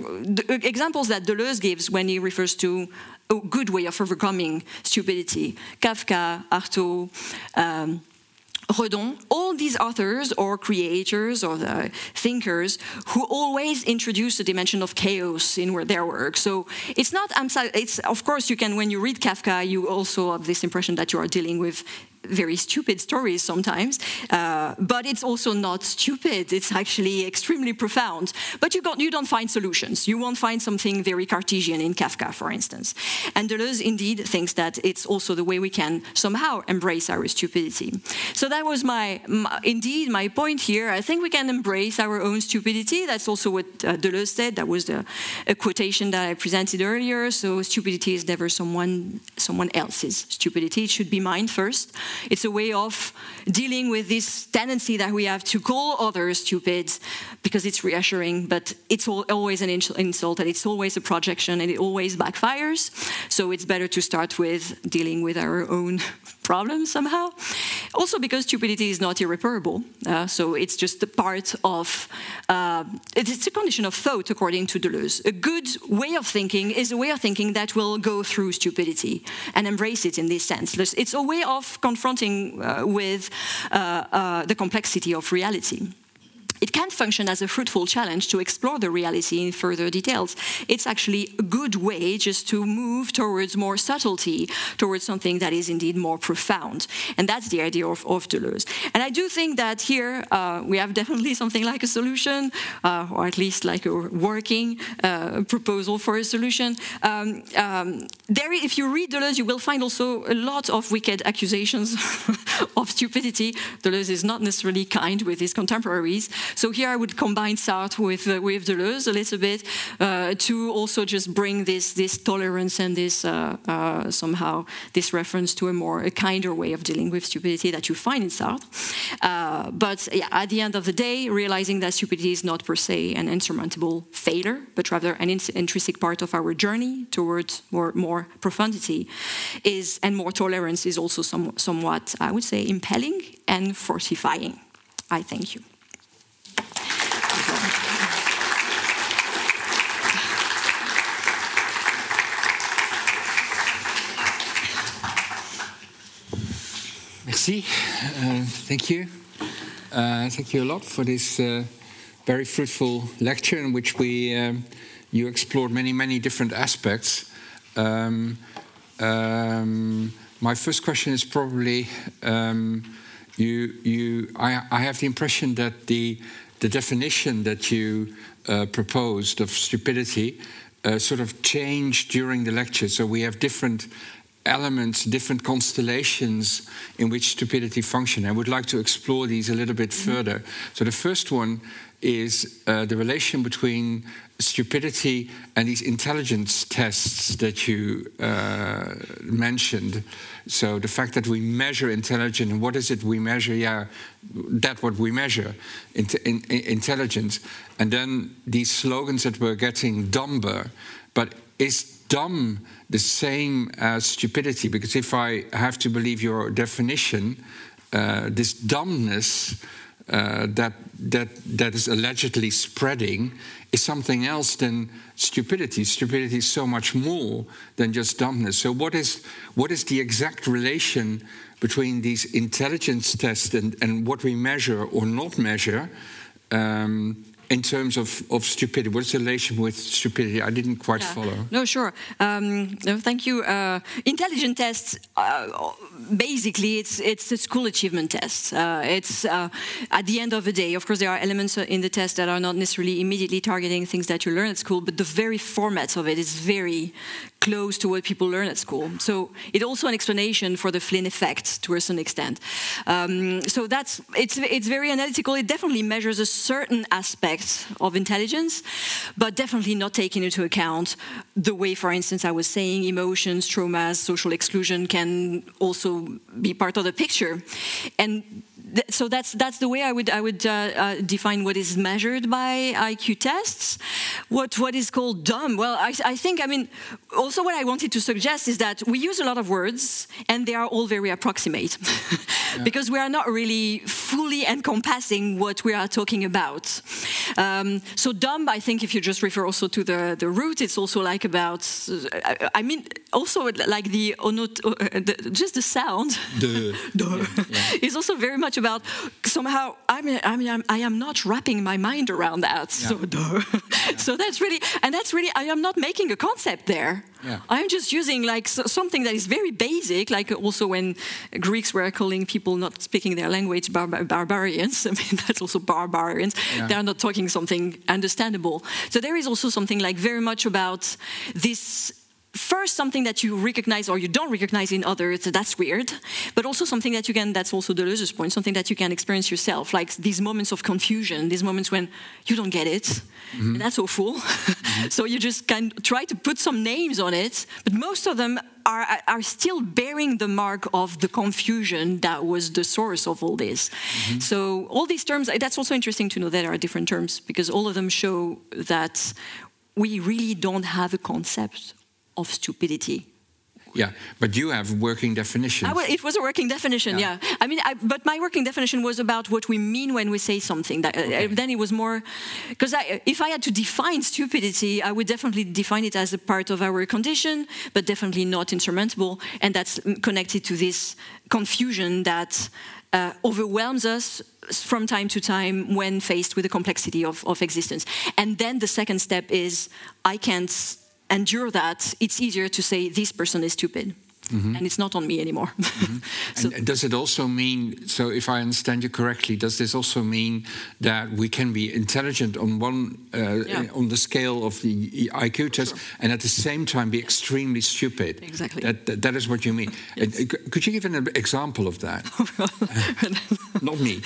Speaker 3: examples that Deleuze gives when he refers to a good way of overcoming stupidity. Kafka, Artaud, um, Redon, all these authors or creators or thinkers who always introduce a dimension of chaos in their work. So it's not, it's, of course, you can, when you read Kafka, you also have this impression that you are dealing with very stupid stories sometimes, uh, but it's also not stupid. It's actually extremely profound. But you, got, you don't find solutions. You won't find something very Cartesian in Kafka, for instance. And Deleuze indeed thinks that it's also the way we can somehow embrace our stupidity. So that was my, my indeed my point here. I think we can embrace our own stupidity. That's also what uh, Deleuze said. That was the, a quotation that I presented earlier. So stupidity is never someone someone else's stupidity. It should be mine first. It's a way of dealing with this tendency that we have to call others stupid because it's reassuring, but it's always an insult and it's always a projection and it always backfires. So it's better to start with dealing with our own problems somehow. Also, because stupidity is not irreparable, uh, so it's just a part of, uh, it's a condition of thought, according to Deleuze. A good way of thinking is a way of thinking that will go through stupidity and embrace it in this sense. It's a way of confronting uh, with uh, uh, the complexity of reality it can function as a fruitful challenge to explore the reality in further details. It's actually a good way just to move towards more subtlety, towards something that is indeed more profound. And that's the idea of, of Deleuze. And I do think that here uh, we have definitely something like a solution, uh, or at least like a working uh, proposal for a solution. Um, um, there, if you read Deleuze, you will find also a lot of wicked accusations of stupidity. Deleuze is not necessarily kind with his contemporaries. So here I would combine Sartre with, uh, with Deleuze a little bit uh, to also just bring this, this tolerance and this uh, uh, somehow this reference to a more a kinder way of dealing with stupidity that you find in Sartre. Uh, but yeah, at the end of the day, realizing that stupidity is not per se an insurmountable failure, but rather an intrinsic part of our journey towards more, more profundity is and more tolerance is also some, somewhat, I would say, impelling and fortifying. I thank you.
Speaker 2: Merci. Uh, thank you. Uh, thank you a lot for this uh, very fruitful lecture in which we um, you explored many many different aspects. Um, um, my first question is probably um, you you I, I have the impression that the the definition that you uh, proposed of stupidity uh, sort of changed during the lecture. So we have different elements, different constellations in which stupidity function. I would like to explore these a little bit mm-hmm. further. So the first one is uh, the relation between stupidity and these intelligence tests that you uh, mentioned. So the fact that we measure intelligence, and what is it we measure? Yeah, that what we measure, in, in, intelligence. And then these slogans that we're getting dumber. But is dumb the same as stupidity? Because if I have to believe your definition, uh, this dumbness uh, that that that is allegedly spreading is something else than stupidity. Stupidity is so much more than just dumbness. So what is what is the exact relation between these intelligence tests and, and what we measure or not measure? Um, in terms of, of stupidity, what's the relation with stupidity? I didn't quite yeah. follow.
Speaker 3: No, sure. Um, no, thank you. Uh, intelligent tests, uh, basically, it's it's a school achievement test. Uh, it's uh, at the end of the day. Of course, there are elements in the test that are not necessarily immediately targeting things that you learn at school, but the very format of it is very close to what people learn at school. So it's also an explanation for the Flynn effect to a certain extent. Um, so that's it's it's very analytical. It definitely measures a certain aspect of intelligence, but definitely not taking into account the way, for instance, I was saying, emotions, traumas, social exclusion can also be part of the picture, and so that's that's the way I would I would uh, uh, define what is measured by IQ tests. What what is called dumb? Well, I, I think I mean also what I wanted to suggest is that we use a lot of words and they are all very approximate yeah. because we are not really fully encompassing what we are talking about. Um, so dumb, I think if you just refer also to the the root, it's also like about. I, I mean also like the, onot, uh, the just the sound.
Speaker 2: The,
Speaker 3: yeah, yeah. is also very much about somehow I mean I mean I'm, I am not wrapping my mind around that. Yeah. So yeah. so that's really and that's really I am not making a concept there. Yeah. I'm just using like so, something that is very basic, like also when Greeks were calling people not speaking their language bar barbarians. I mean that's also barbarians. Yeah. They are not talking something understandable. So there is also something like very much about this first something that you recognize or you don't recognize in others that's weird but also something that you can that's also deleuze's point something that you can experience yourself like these moments of confusion these moments when you don't get it mm-hmm. and that's awful mm-hmm. so you just can try to put some names on it but most of them are, are still bearing the mark of the confusion that was the source of all this. Mm-hmm. So, all these terms, that's also interesting to know that there are different terms because all of them show that we really don't have a concept of stupidity.
Speaker 2: Yeah, but you have working definitions.
Speaker 3: It was a working definition, yeah. yeah. I mean, I, but my working definition was about what we mean when we say something. That, uh, okay. uh, then it was more because if I had to define stupidity, I would definitely define it as a part of our condition, but definitely not insurmountable, and that's connected to this confusion that uh, overwhelms us from time to time when faced with the complexity of, of existence. And then the second step is I can't endure that, it's easier to say this person is stupid. Mm-hmm. And it's not on me anymore. Mm-hmm.
Speaker 2: so and does it also mean, so if I understand you correctly, does this also mean that we can be intelligent on one, uh, yeah. on the scale of the IQ test, sure. and at the same time be extremely stupid?
Speaker 3: Exactly.
Speaker 2: That, that, that is what you mean. Yes. could you give an example of that? not me.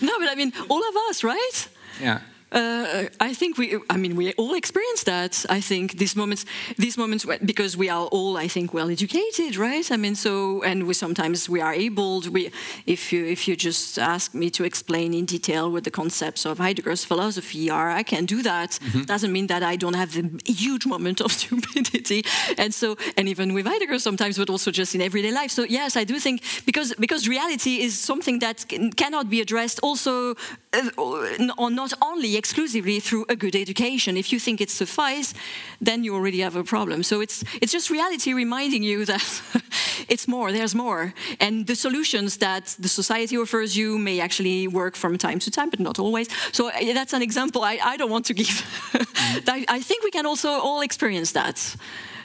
Speaker 3: no, but I mean, all of us, right?
Speaker 2: Yeah.
Speaker 3: Uh, I think we, I mean, we all experience that. I think these moments, these moments, because we are all, I think, well educated, right? I mean, so, and we sometimes we are able. To, we, if you if you just ask me to explain in detail what the concepts of Heidegger's philosophy are, I can do that. Mm-hmm. Doesn't mean that I don't have the huge moment of stupidity, and so, and even with Heidegger sometimes, but also just in everyday life. So yes, I do think because because reality is something that can, cannot be addressed also, uh, or not only exclusively through a good education. If you think it suffices, then you already have a problem. So it's it's just reality reminding you that it's more. There's more, and the solutions that the society offers you may actually work from time to time, but not always. So uh, that's an example I, I don't want to give. I, I think we can also all experience that.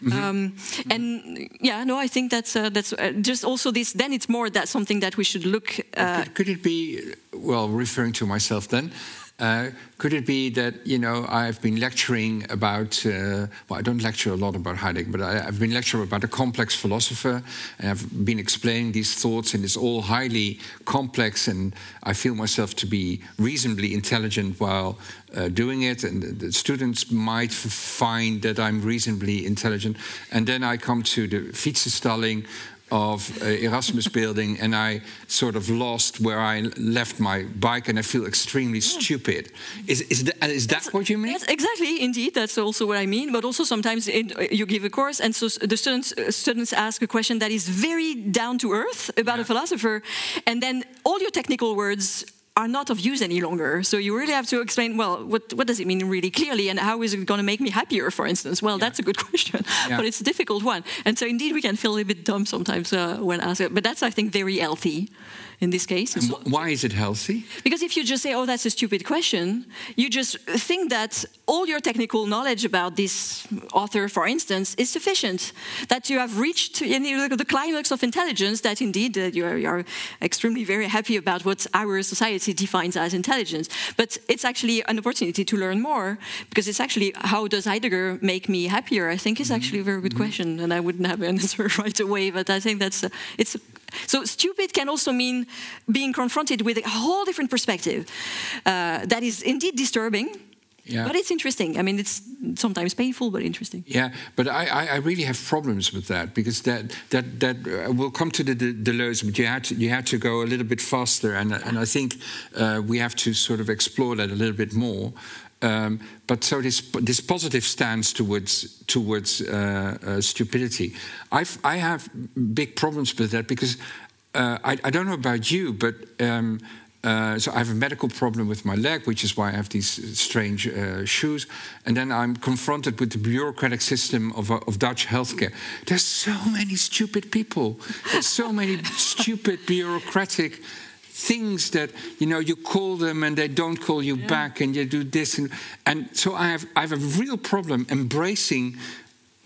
Speaker 3: Mm -hmm. um, and yeah, no, I think that's uh, that's uh, just also this. Then it's more that something that we should look.
Speaker 2: Uh, could, could, it be well, referring to myself then? Uh, could it be that you know I've been lecturing about? Uh, well, I don't lecture a lot about Heidegger, but I, have been lecturing about a complex philosopher, and I've been explaining these thoughts, and it's all highly complex, and I feel myself to be reasonably intelligent while uh, doing it, and the students might find that I'm reasonably intelligent, and then I come to the fietsenstalling of uh, Erasmus building and I sort of lost where I left my bike and I feel extremely yeah. stupid. Is, is, that, is that what you mean?
Speaker 3: exactly, indeed. That's also what I mean. But also sometimes in, uh, you give a course and so the students, uh, students ask a question that is very down to earth about yeah. a philosopher and then all your technical words are not of use any longer. So you really have to explain, well, what, what does it mean really clearly and how is it going to make me happier, for instance? Well, yeah. that's a good question, yeah. but it's a difficult one. And so indeed, we can feel a bit dumb sometimes uh, when asked, but that's, I think, very healthy in this case.
Speaker 2: Why is it healthy?
Speaker 3: Because if you just say, oh, that's a stupid question, you just think that all your technical knowledge about this author, for instance, is sufficient. That you have reached the climax of intelligence, that indeed uh, you, are, you, are, extremely very happy about what our society defines as intelligence. But it's actually an opportunity to learn more, because it's actually how does Heidegger make me happier? I think is mm-hmm. actually a very good mm -hmm. question, and I wouldn't have an answer right away, but I think that's it's so stupid can also mean being confronted with a whole different perspective uh, that is indeed disturbing. Yeah. But it's interesting. I mean, it's sometimes painful, but interesting.
Speaker 2: Yeah, but I, I, really have problems with that because that that that uh, will come to the, the Deleuze, but you had to you had to go a little bit faster, and and I think uh, we have to sort of explore that a little bit more. Um, but so this this positive stance towards towards uh, uh, stupidity, I've, I have big problems with that because uh, I, I, don't know about you, but um, uh, so I have a medical problem with my leg, which is why I have these strange uh, shoes. And then I'm confronted with the bureaucratic system of, uh, of Dutch healthcare. There's so many stupid people. So many stupid bureaucratic things that you know you call them and they don't call you yeah. back and you do this and and so I have I have a real problem embracing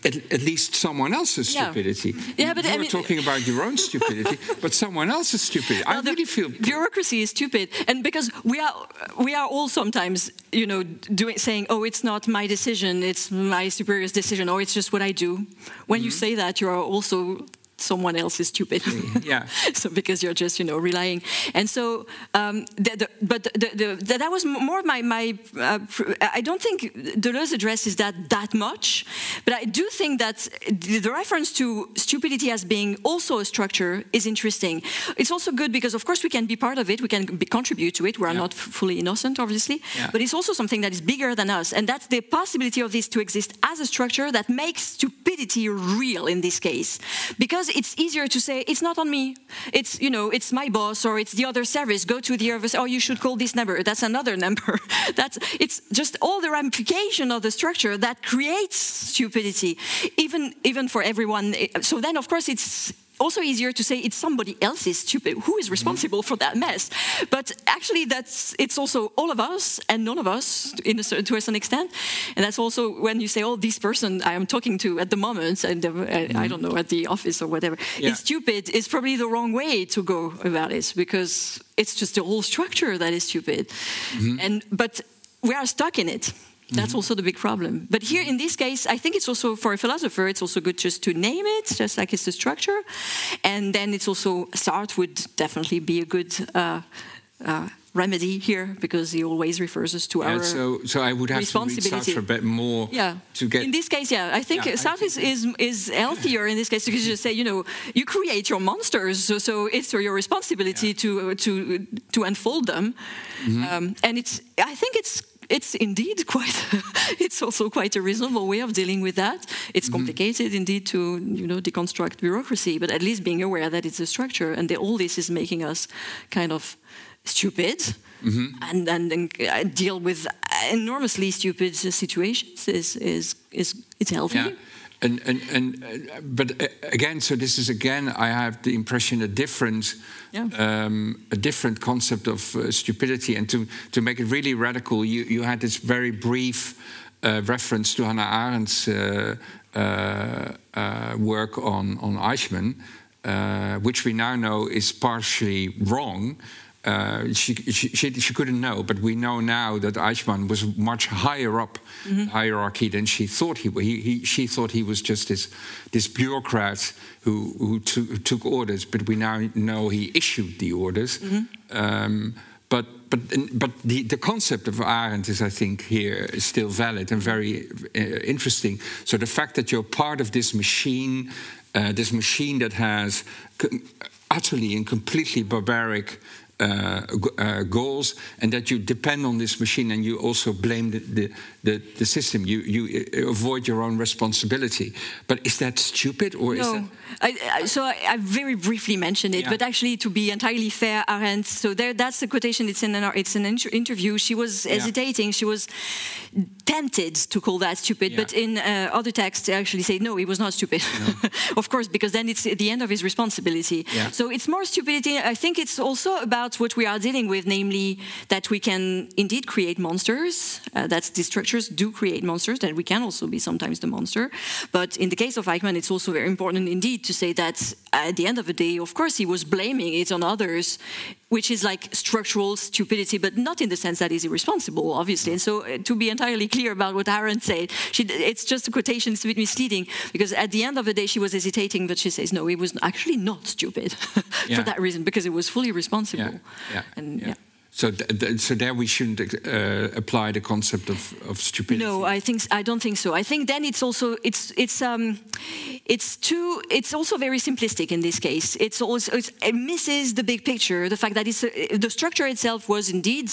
Speaker 2: at, at, least someone else's stupidity. Yeah, yeah but you I mean, talking about your own stupidity, but someone else's stupidity. Well, I really feel
Speaker 3: bureaucracy is stupid, and because we are we are all sometimes you know doing saying, oh, it's not my decision, it's my superior's decision, or it's just what I do. When mm -hmm. you mm-hmm. say that, you are also someone else is stupid.
Speaker 2: yeah.
Speaker 3: so because you're just you know relying, and so um, the, the, but the, the, that was more my my. Uh, I don't think Deleuze addresses that that much, but I do think that the reference to stupidity as being also a structure is interesting. It's also good because of course we can be part of it, we can be, contribute to it. We are yeah. not fully innocent, obviously, yeah. but it's also something that is bigger than us, and that's the possibility of this to exist as a structure that makes stupidity real in this case, because it's easier to say it's not on me. It's you know it's my boss or it's the other service. Go to the other. Oh, you should call this number. That's another number. That's it's just all the ramification of the structure that creates stupidity, even even for everyone. So then, of course, it's also easier to say it's somebody else's stupid who is responsible for that mess but actually that's it's also all of us and none of us in a, certain, to a certain extent and that's also when you say oh this person i am talking to at the moment and uh, mm-hmm. i don't know at the office or whatever yeah. is stupid is probably the wrong way to go about it because it's just the whole structure that is stupid mm-hmm. and but we are stuck in it that's mm -hmm. also the big problem. But here in this case, I think it's also for a philosopher, it's also good just to name it, just like it's the structure. And then it's also Sartre would definitely be a good uh, uh, remedy here because he always refers us to yeah, our
Speaker 2: so so I would have to read Sartre a bit more
Speaker 3: yeah.
Speaker 2: to get
Speaker 3: in this case yeah I think yeah, Sartre is, is, is healthier in this case because you say you know you create your monsters so, so it's your responsibility yeah. to to to unfold them mm -hmm. um, and it's I think it's it's indeed quite it's also quite a reasonable way of dealing with that it's mm-hmm. complicated mm -hmm. indeed to you know deconstruct bureaucracy but at least being aware that it's a structure and all this is making us kind of stupid mm -hmm. and, and, and uh, deal with enormously stupid situations is is is it's healthy
Speaker 2: yeah and, and, and uh, but uh, again, so this is again, I have the impression a different, yeah. um, a different concept of uh, stupidity. And to to make it really radical, you you had this very brief uh, reference to Hannah Arendt's uh, uh, work on on Eichmann, which we now know is partially wrong. Uh, she, she, she, she, couldn't know, but we know now that Eichmann was much higher up mm -hmm. hierarchy than she thought he was. He, he, she thought he was just this, this bureaucrat who, who, to, who, took orders, but we now know he issued the orders. Mm -hmm. um, but but but the, the concept of Arendt is, I think, here is still valid and very uh, interesting. So the fact that you're part of this machine, uh, this machine that has utterly and completely barbaric uh, uh, goals, and that you depend on this machine and you also blame the, the, the, the, system. You, you uh, avoid your own responsibility. But is that stupid or
Speaker 3: no.
Speaker 2: is that?
Speaker 3: I, I, so I, I, very briefly mentioned it, yeah. but actually, to be entirely fair, Arendt. So there, that's the quotation. It's in an it's an inter interview. She was yeah. hesitating. She was tempted to call that stupid, yeah. but in uh, other texts, they actually say no, he was not stupid. No. of course, because then it's at the end of his responsibility. So it's more stupidity. I think it's also about what we are dealing with, namely that we can indeed create monsters. Uh, that's the structures do create monsters, and we can also be sometimes the monster. But in the case of Eichmann, it's also very important indeed to say that at the end of the day, of course, he was blaming it on others, which is like structural stupidity, but not in the sense that he's irresponsible, obviously. And so, uh, to be entirely clear about what Arendt said, she, it's just a quotation, it's a bit misleading, because at the end of the day, she was hesitating, but she says, no, he was actually not stupid yeah. for that reason, because it was fully responsible.
Speaker 2: Yeah. yeah.
Speaker 3: And, yeah.
Speaker 2: So, th so there we shouldn't uh, apply the concept of, of stupidity.
Speaker 3: No, I think I don't think so. I think then it's also it's it's um, it's too it's also very simplistic in this case. It's also it's, it misses the big picture. The fact that it's uh, the structure itself was indeed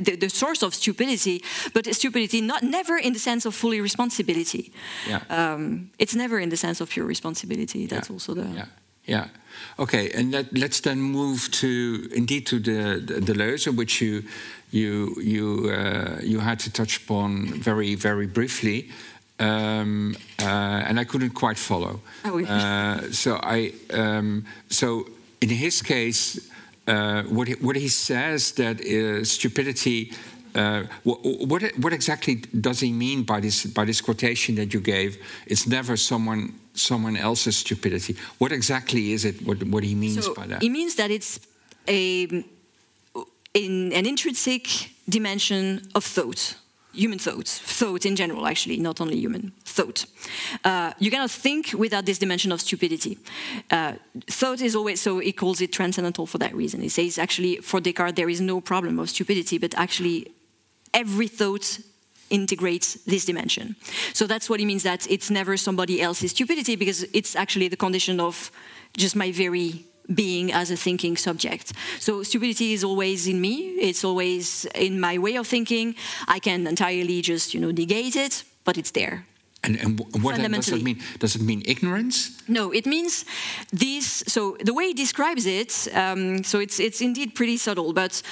Speaker 3: the, the, source of stupidity, but stupidity not never in the sense of fully responsibility.
Speaker 2: Yeah.
Speaker 3: Um, it's never in the sense of pure responsibility. That's
Speaker 2: yeah.
Speaker 3: also the
Speaker 2: yeah. Yeah. Okay, and let, us then move to indeed to the the, Deleuze, which you you you uh, you had to touch upon very very briefly, um, uh, and I couldn't quite follow.
Speaker 3: Oh,
Speaker 2: uh, so I um, so in his case, uh, what he, what he says that uh, stupidity. Uh, what, what, what exactly does he mean by this by this quotation that you gave? It's never someone someone else's stupidity. What exactly is it? What, what he means
Speaker 3: so
Speaker 2: by that?
Speaker 3: He means that it's a in an intrinsic dimension of thought, human thought, thought in general, actually, not only human thought. Uh, you cannot think without this dimension of stupidity. Uh, thought is always so. He calls it transcendental for that reason. He says actually for Descartes there is no problem of stupidity, but actually every thought integrates this dimension. So that's what it means that it's never somebody else's stupidity because it's actually the condition of just my very being as a thinking subject. So stupidity is always in me. It's always in my way of thinking. I can entirely just you know negate it, but it's there.
Speaker 2: And, and what does that mean? Does it mean ignorance?
Speaker 3: No, it means this. So the way he describes it, um, so it's it's indeed pretty subtle, but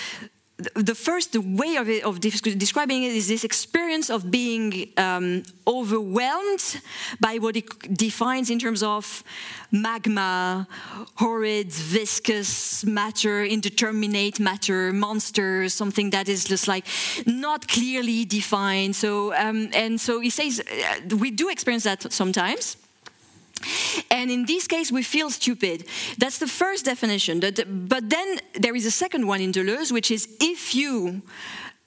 Speaker 3: the first way of, it, of describing it is this experience of being um, overwhelmed by what it defines in terms of magma, horrid, viscous matter, indeterminate matter, monsters, something that is just like not clearly defined. So, um, and so he says uh, we do experience that sometimes. And in this case, we feel stupid. That's the first definition. But then there is a second one in Deleuze, which is if you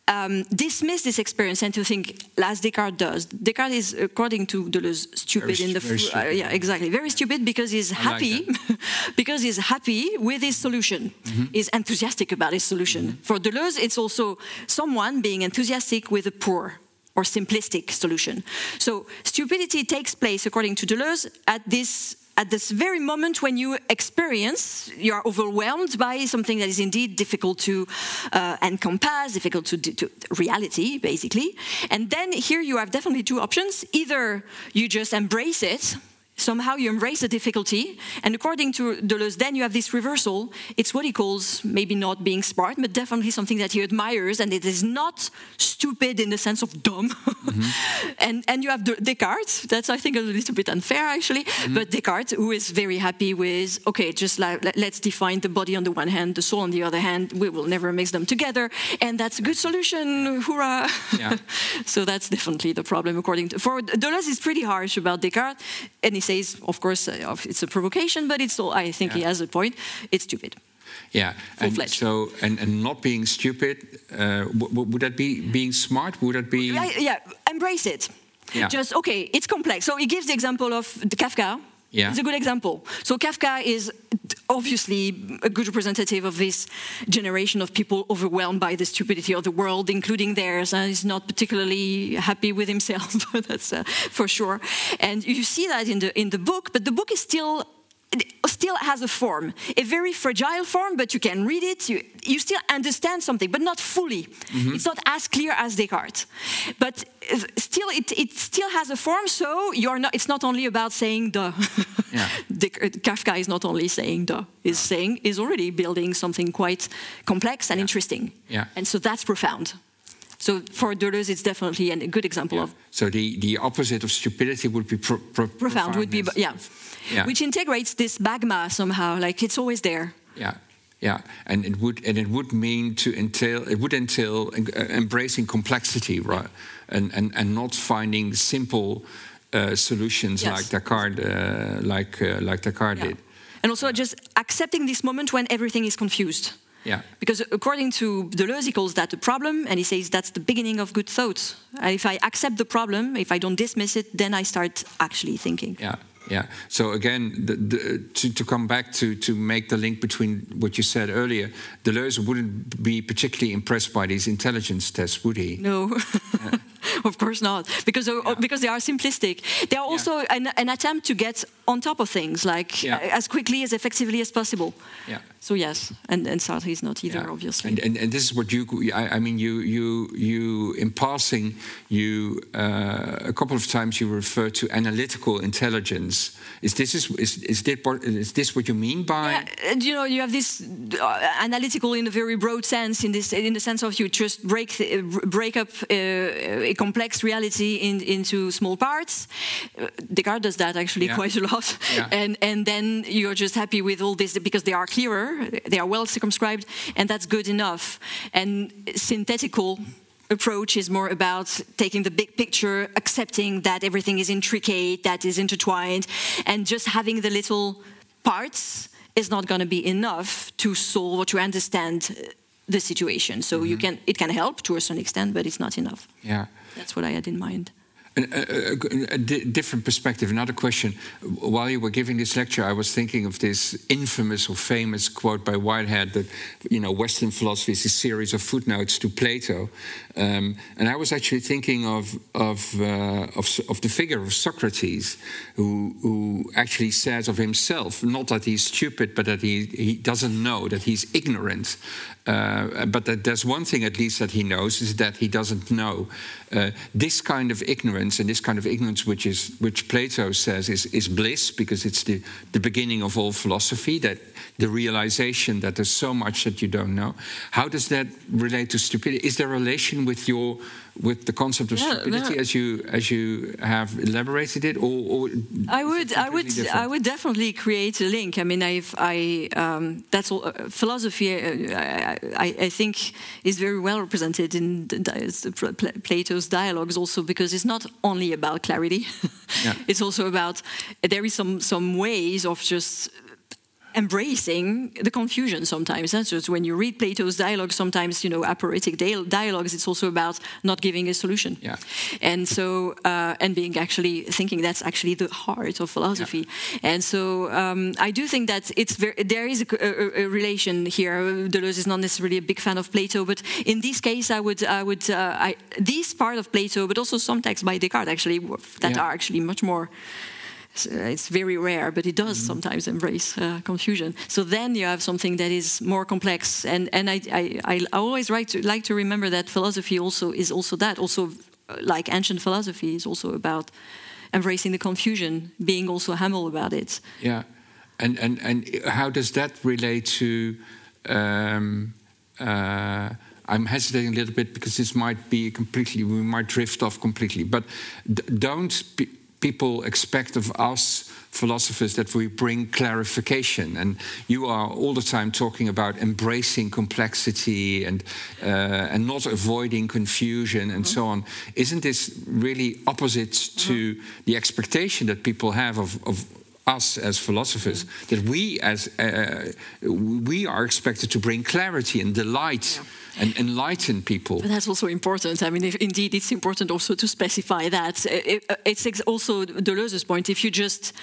Speaker 3: um, dismiss this experience and to think, as Descartes does. Descartes is, according to Deleuze, stupid
Speaker 2: very,
Speaker 3: in
Speaker 2: the uh,
Speaker 3: yeah, exactly, very stupid because he's I happy, like because he's happy with his solution. Mm -hmm. He's enthusiastic about his solution. Mm -hmm. For Deleuze, it's also someone being enthusiastic with the poor or simplistic solution. So stupidity takes place, according to Deleuze, at this at this very moment when you experience, you are overwhelmed by something that is indeed difficult to uh, encompass, difficult to, to, reality, basically. And then here you have definitely two options. Either you just embrace it somehow you embrace the difficulty. And according to Deleuze, then you have this reversal. It's what he calls maybe not being smart, but definitely something that he admires. And it is not stupid in the sense of dumb. Mm-hmm. and, and you have Descartes. That's, I think, a little bit unfair, actually. Mm-hmm. But Descartes, who is very happy with, okay, just like, let's define the body on the one hand, the soul on the other hand. We will never mix them together. And that's a good solution. Hurrah. Yeah. so that's definitely the problem, according to. For Deleuze, is pretty harsh about Descartes. And he says, of course, uh, it's a provocation, but it's all, I think yeah. he has a point. It's stupid.
Speaker 2: Yeah, and so and, and not being stupid. Uh, would that be being smart? Would that be?
Speaker 3: Yeah, embrace it. Yeah. Just okay, it's complex. So he gives the example of the Kafka. Yeah. It's a good example. So Kafka is obviously a good representative of this generation of people overwhelmed by the stupidity of the world, including theirs, and he's not particularly happy with himself. that's uh, for sure. And you see that in the in the book, but the book is still still has a form, a very fragile form, but you can read it, you, you still understand something, but not fully. Mm -hmm. It's not as clear as Descartes. But uh, still, it, it still has a form, so you're not, it's not only about saying the. yeah. Uh, Kafka is not only saying the, is saying, is already building something quite complex and yeah. interesting. Yeah. And so that's profound. So for Deleuze, it's definitely a good example yeah. of.
Speaker 2: So the, the opposite of stupidity would be pro pro
Speaker 3: profound. Would be yeah. Yeah. which integrates this magma somehow. Like it's always there.
Speaker 2: Yeah. Yeah, and it would and it would mean to entail it would entail uh, embracing complexity, right? And and and not finding simple uh, solutions yes. like Descartes, uh, like uh, like Descartes yeah. did.
Speaker 3: And also just accepting this moment when everything is confused. Yeah. Because according to Deleuze, he calls that a problem, and he says that's the beginning of good thoughts. And if I accept the problem, if I don't dismiss it, then I start actually thinking.
Speaker 2: Yeah. Yeah. So again, the, the, to, to come back to, to make the link between what you said earlier, Deleuze wouldn't be particularly impressed by these intelligence tests, would he?
Speaker 3: No. of course not, because yeah. because they are simplistic. They are also yeah. an, an, attempt to get on top of things, like yeah. as quickly as effectively as possible. Yeah. So yes, and, and Sartre is not either, obviously.
Speaker 2: And, and, and this is what you, I, I, mean, you you you in passing, you uh, a couple of times you refer to analytical intelligence. Is this is is is this, is this what you mean by?
Speaker 3: Yeah, you know, you have this uh, analytical in a very broad sense, in this in the sense of you just break break up uh, complex reality in, into small parts. Uh, Descartes does that actually yeah. quite a lot, yeah. and and then you're just happy with all this because they are clearer, they are well circumscribed, and that's good enough. And synthetical approach is more about taking the big picture, accepting that everything is intricate, that is intertwined, and just having the little parts is not going to be enough to solve or to understand the situation. So mm -hmm. you mm-hmm. can it can help to a certain extent, but it's not enough. Yeah, that's what I had in mind
Speaker 2: a, a, a, different perspective, another question. While you were giving this lecture, I was thinking of this infamous or famous quote by Whitehead that, you know, Western philosophy is a series of footnotes to Plato. Um, and I was actually thinking of, of, uh, of, of, the figure of Socrates, who, who actually says of himself, not that he's stupid, but that he, he doesn't know, that he's ignorant. Uh, but that there's one thing at least that he knows is that he doesn't know. Uh, this kind of ignorance, and this kind of ignorance, which is which Plato says is, is bliss, because it's the, the beginning of all philosophy, that the realization that there's so much that you don't know. How does that relate to stupidity? Is there a relation with your with the concept of yeah, stupidity as you as you have elaborated it, or, or
Speaker 3: I would I would different? I would definitely create a link. I mean, I've I um, that's all, uh, philosophy. Uh, I, I, think is very well represented in the, Plato's dialogues also because it's not only about clarity. yeah. It's also about there is some some ways of just embracing the confusion sometimes. That's just when you read Plato's dialogue, sometimes, you know, aporetic dialogues, it's also about not giving a solution. Yeah. And so, uh, and being actually thinking that's actually the heart of philosophy. Yeah. And so um, I do think that it's very, there is a, a, a, relation here. Deleuze is not necessarily a big fan of Plato, but in this case, I would, I would, uh, I, this part of Plato, but also some texts by Descartes actually, that yeah. are actually much more it's very rare, but it does mm -hmm. sometimes embrace uh, confusion. So then you have something that is more complex, and and I I, I always like to like to remember that philosophy also is also that also uh, like ancient philosophy is also about embracing the confusion, being also humble about it.
Speaker 2: Yeah, and and and how does that relate to? Um, uh, I'm hesitating a little bit because this might be completely, we might drift off completely. But don't people expect of us philosophers that we bring clarification and you are all the time talking about embracing complexity and uh, and not avoiding confusion and mm -hmm. so on isn't this really opposite to mm -hmm. the expectation that people have of, of us as philosophers that we as uh, we are expected to bring clarity and delight and enlighten people.
Speaker 3: But that's also important. I mean, if, indeed, it's important also to specify that. It, it's also Deleuze's point. If you just,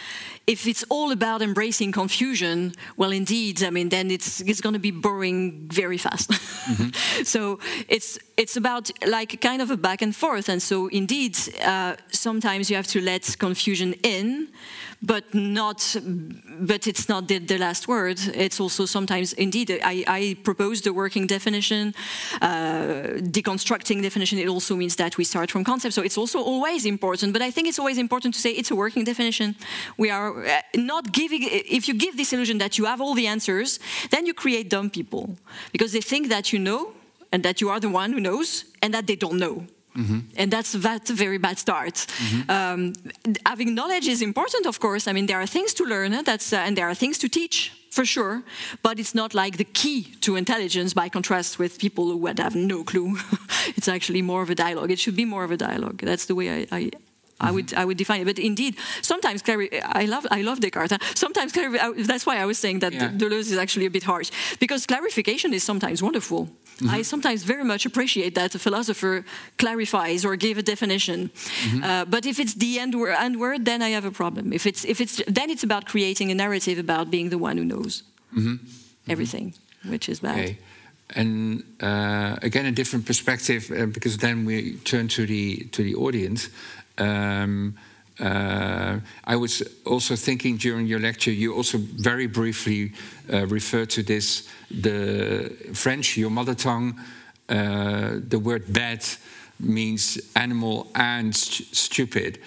Speaker 3: if it's all about embracing confusion, well, indeed, I mean, then it's it's going to be boring very fast. Mm-hmm. so it's it's about like kind of a back and forth. And so, indeed, uh, sometimes you have to let confusion in but not but it's not the, the, last word it's also sometimes indeed i, I propose the working definition uh, deconstructing definition it also means that we start from concept. So it's also always important but i think it's always important to say it's a working definition. We are uh, not giving if you give this illusion that you have all the answers then you create dumb people because they think that you know and that you are the one who knows and that they don't know Mm-hmm. And that's that's a very bad start. Mm-hmm. Um, having knowledge is important, of course. I mean, there are things to learn, eh? that's uh, and there are things to teach for sure. But it's not like the key to intelligence. By contrast with people who would have no clue, it's actually more of a dialogue. It should be more of a dialogue. That's the way I, I I would I would define it. But indeed, sometimes I love I love Descartes. Sometimes that's why I was saying that yeah. Deleuze is actually a bit harsh because clarification is sometimes wonderful. Mm-hmm. I sometimes very much appreciate that a philosopher clarifies or gives a definition. Mm-hmm. Uh, but if it's the end, word, end word, then I have a problem. If it's if it's then it's about creating a narrative about being the one who knows mm-hmm. everything, which is bad. Okay.
Speaker 2: And uh, again, a different perspective uh, because then we turn to the to the audience. Um, uh, I was also thinking during your lecture, you also very briefly uh, referred to this the French, your mother tongue. Uh, the word bête means animal and st stupid.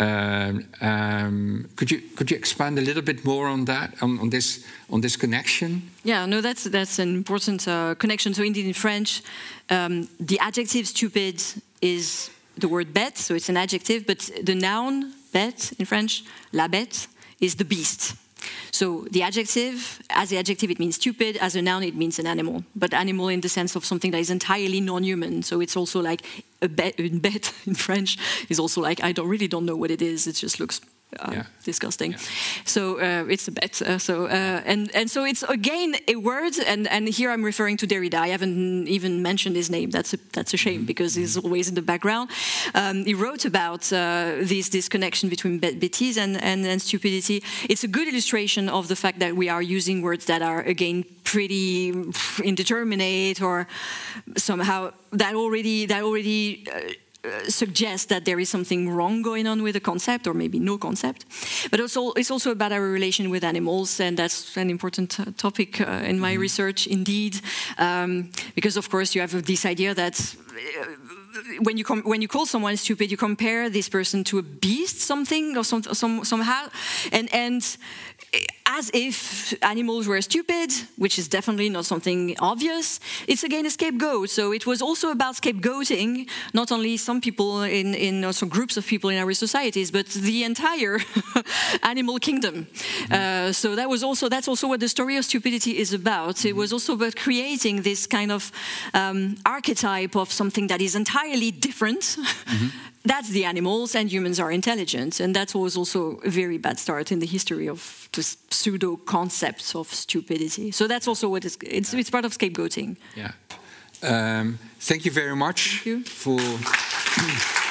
Speaker 2: Um, um, could you could you expand a little bit more on that on, on this on this connection?
Speaker 3: Yeah, no, that's that's an important uh, connection. So indeed, in French, um, the adjective stupid is the word bête, so it's an adjective, but the noun bête in French, la bête, is the beast. So the adjective, as the adjective, it means stupid. As a noun, it means an animal, but animal in the sense of something that is entirely non-human. So it's also like a bête, in French is also like I don't really don't know what it is. It just looks yeah. disgusting. Yeah. So uh, it's a bête. Uh, so uh, and and so it's again a word, and and here I'm referring to Derrida. I haven't even mentioned his name. That's a, that's a shame mm-hmm. because he's always in the background. Um, he wrote about uh, this this connection between bêtise and, and and stupidity. It's a good illustration of the fact that we are using words that are again pretty indeterminate or somehow that already that already uh, uh, suggest that there is something wrong going on with the concept, or maybe no concept. But also, it's also about our relation with animals, and that's an important uh, topic uh, in my mm research, indeed, um, because of course you have this idea that. Uh, when you when you call someone stupid, you compare this person to a beast, something or some, some, somehow, and and as if animals were stupid, which is definitely not something obvious, it's again a scapegoat. So it was also about scapegoating not only some people in, in some groups of people in our societies, but the entire animal kingdom. Uh, so that was also that's also what the story of stupidity is about. It was also about creating this kind of um, archetype of something that is entirely different. Mm-hmm that's the animals and humans are intelligent and that was also a very bad start in the history of pseudo concepts of stupidity. So that's also what is it's, it's part of scapegoating.
Speaker 2: Yeah. Um, thank you very much thank
Speaker 3: you.
Speaker 2: for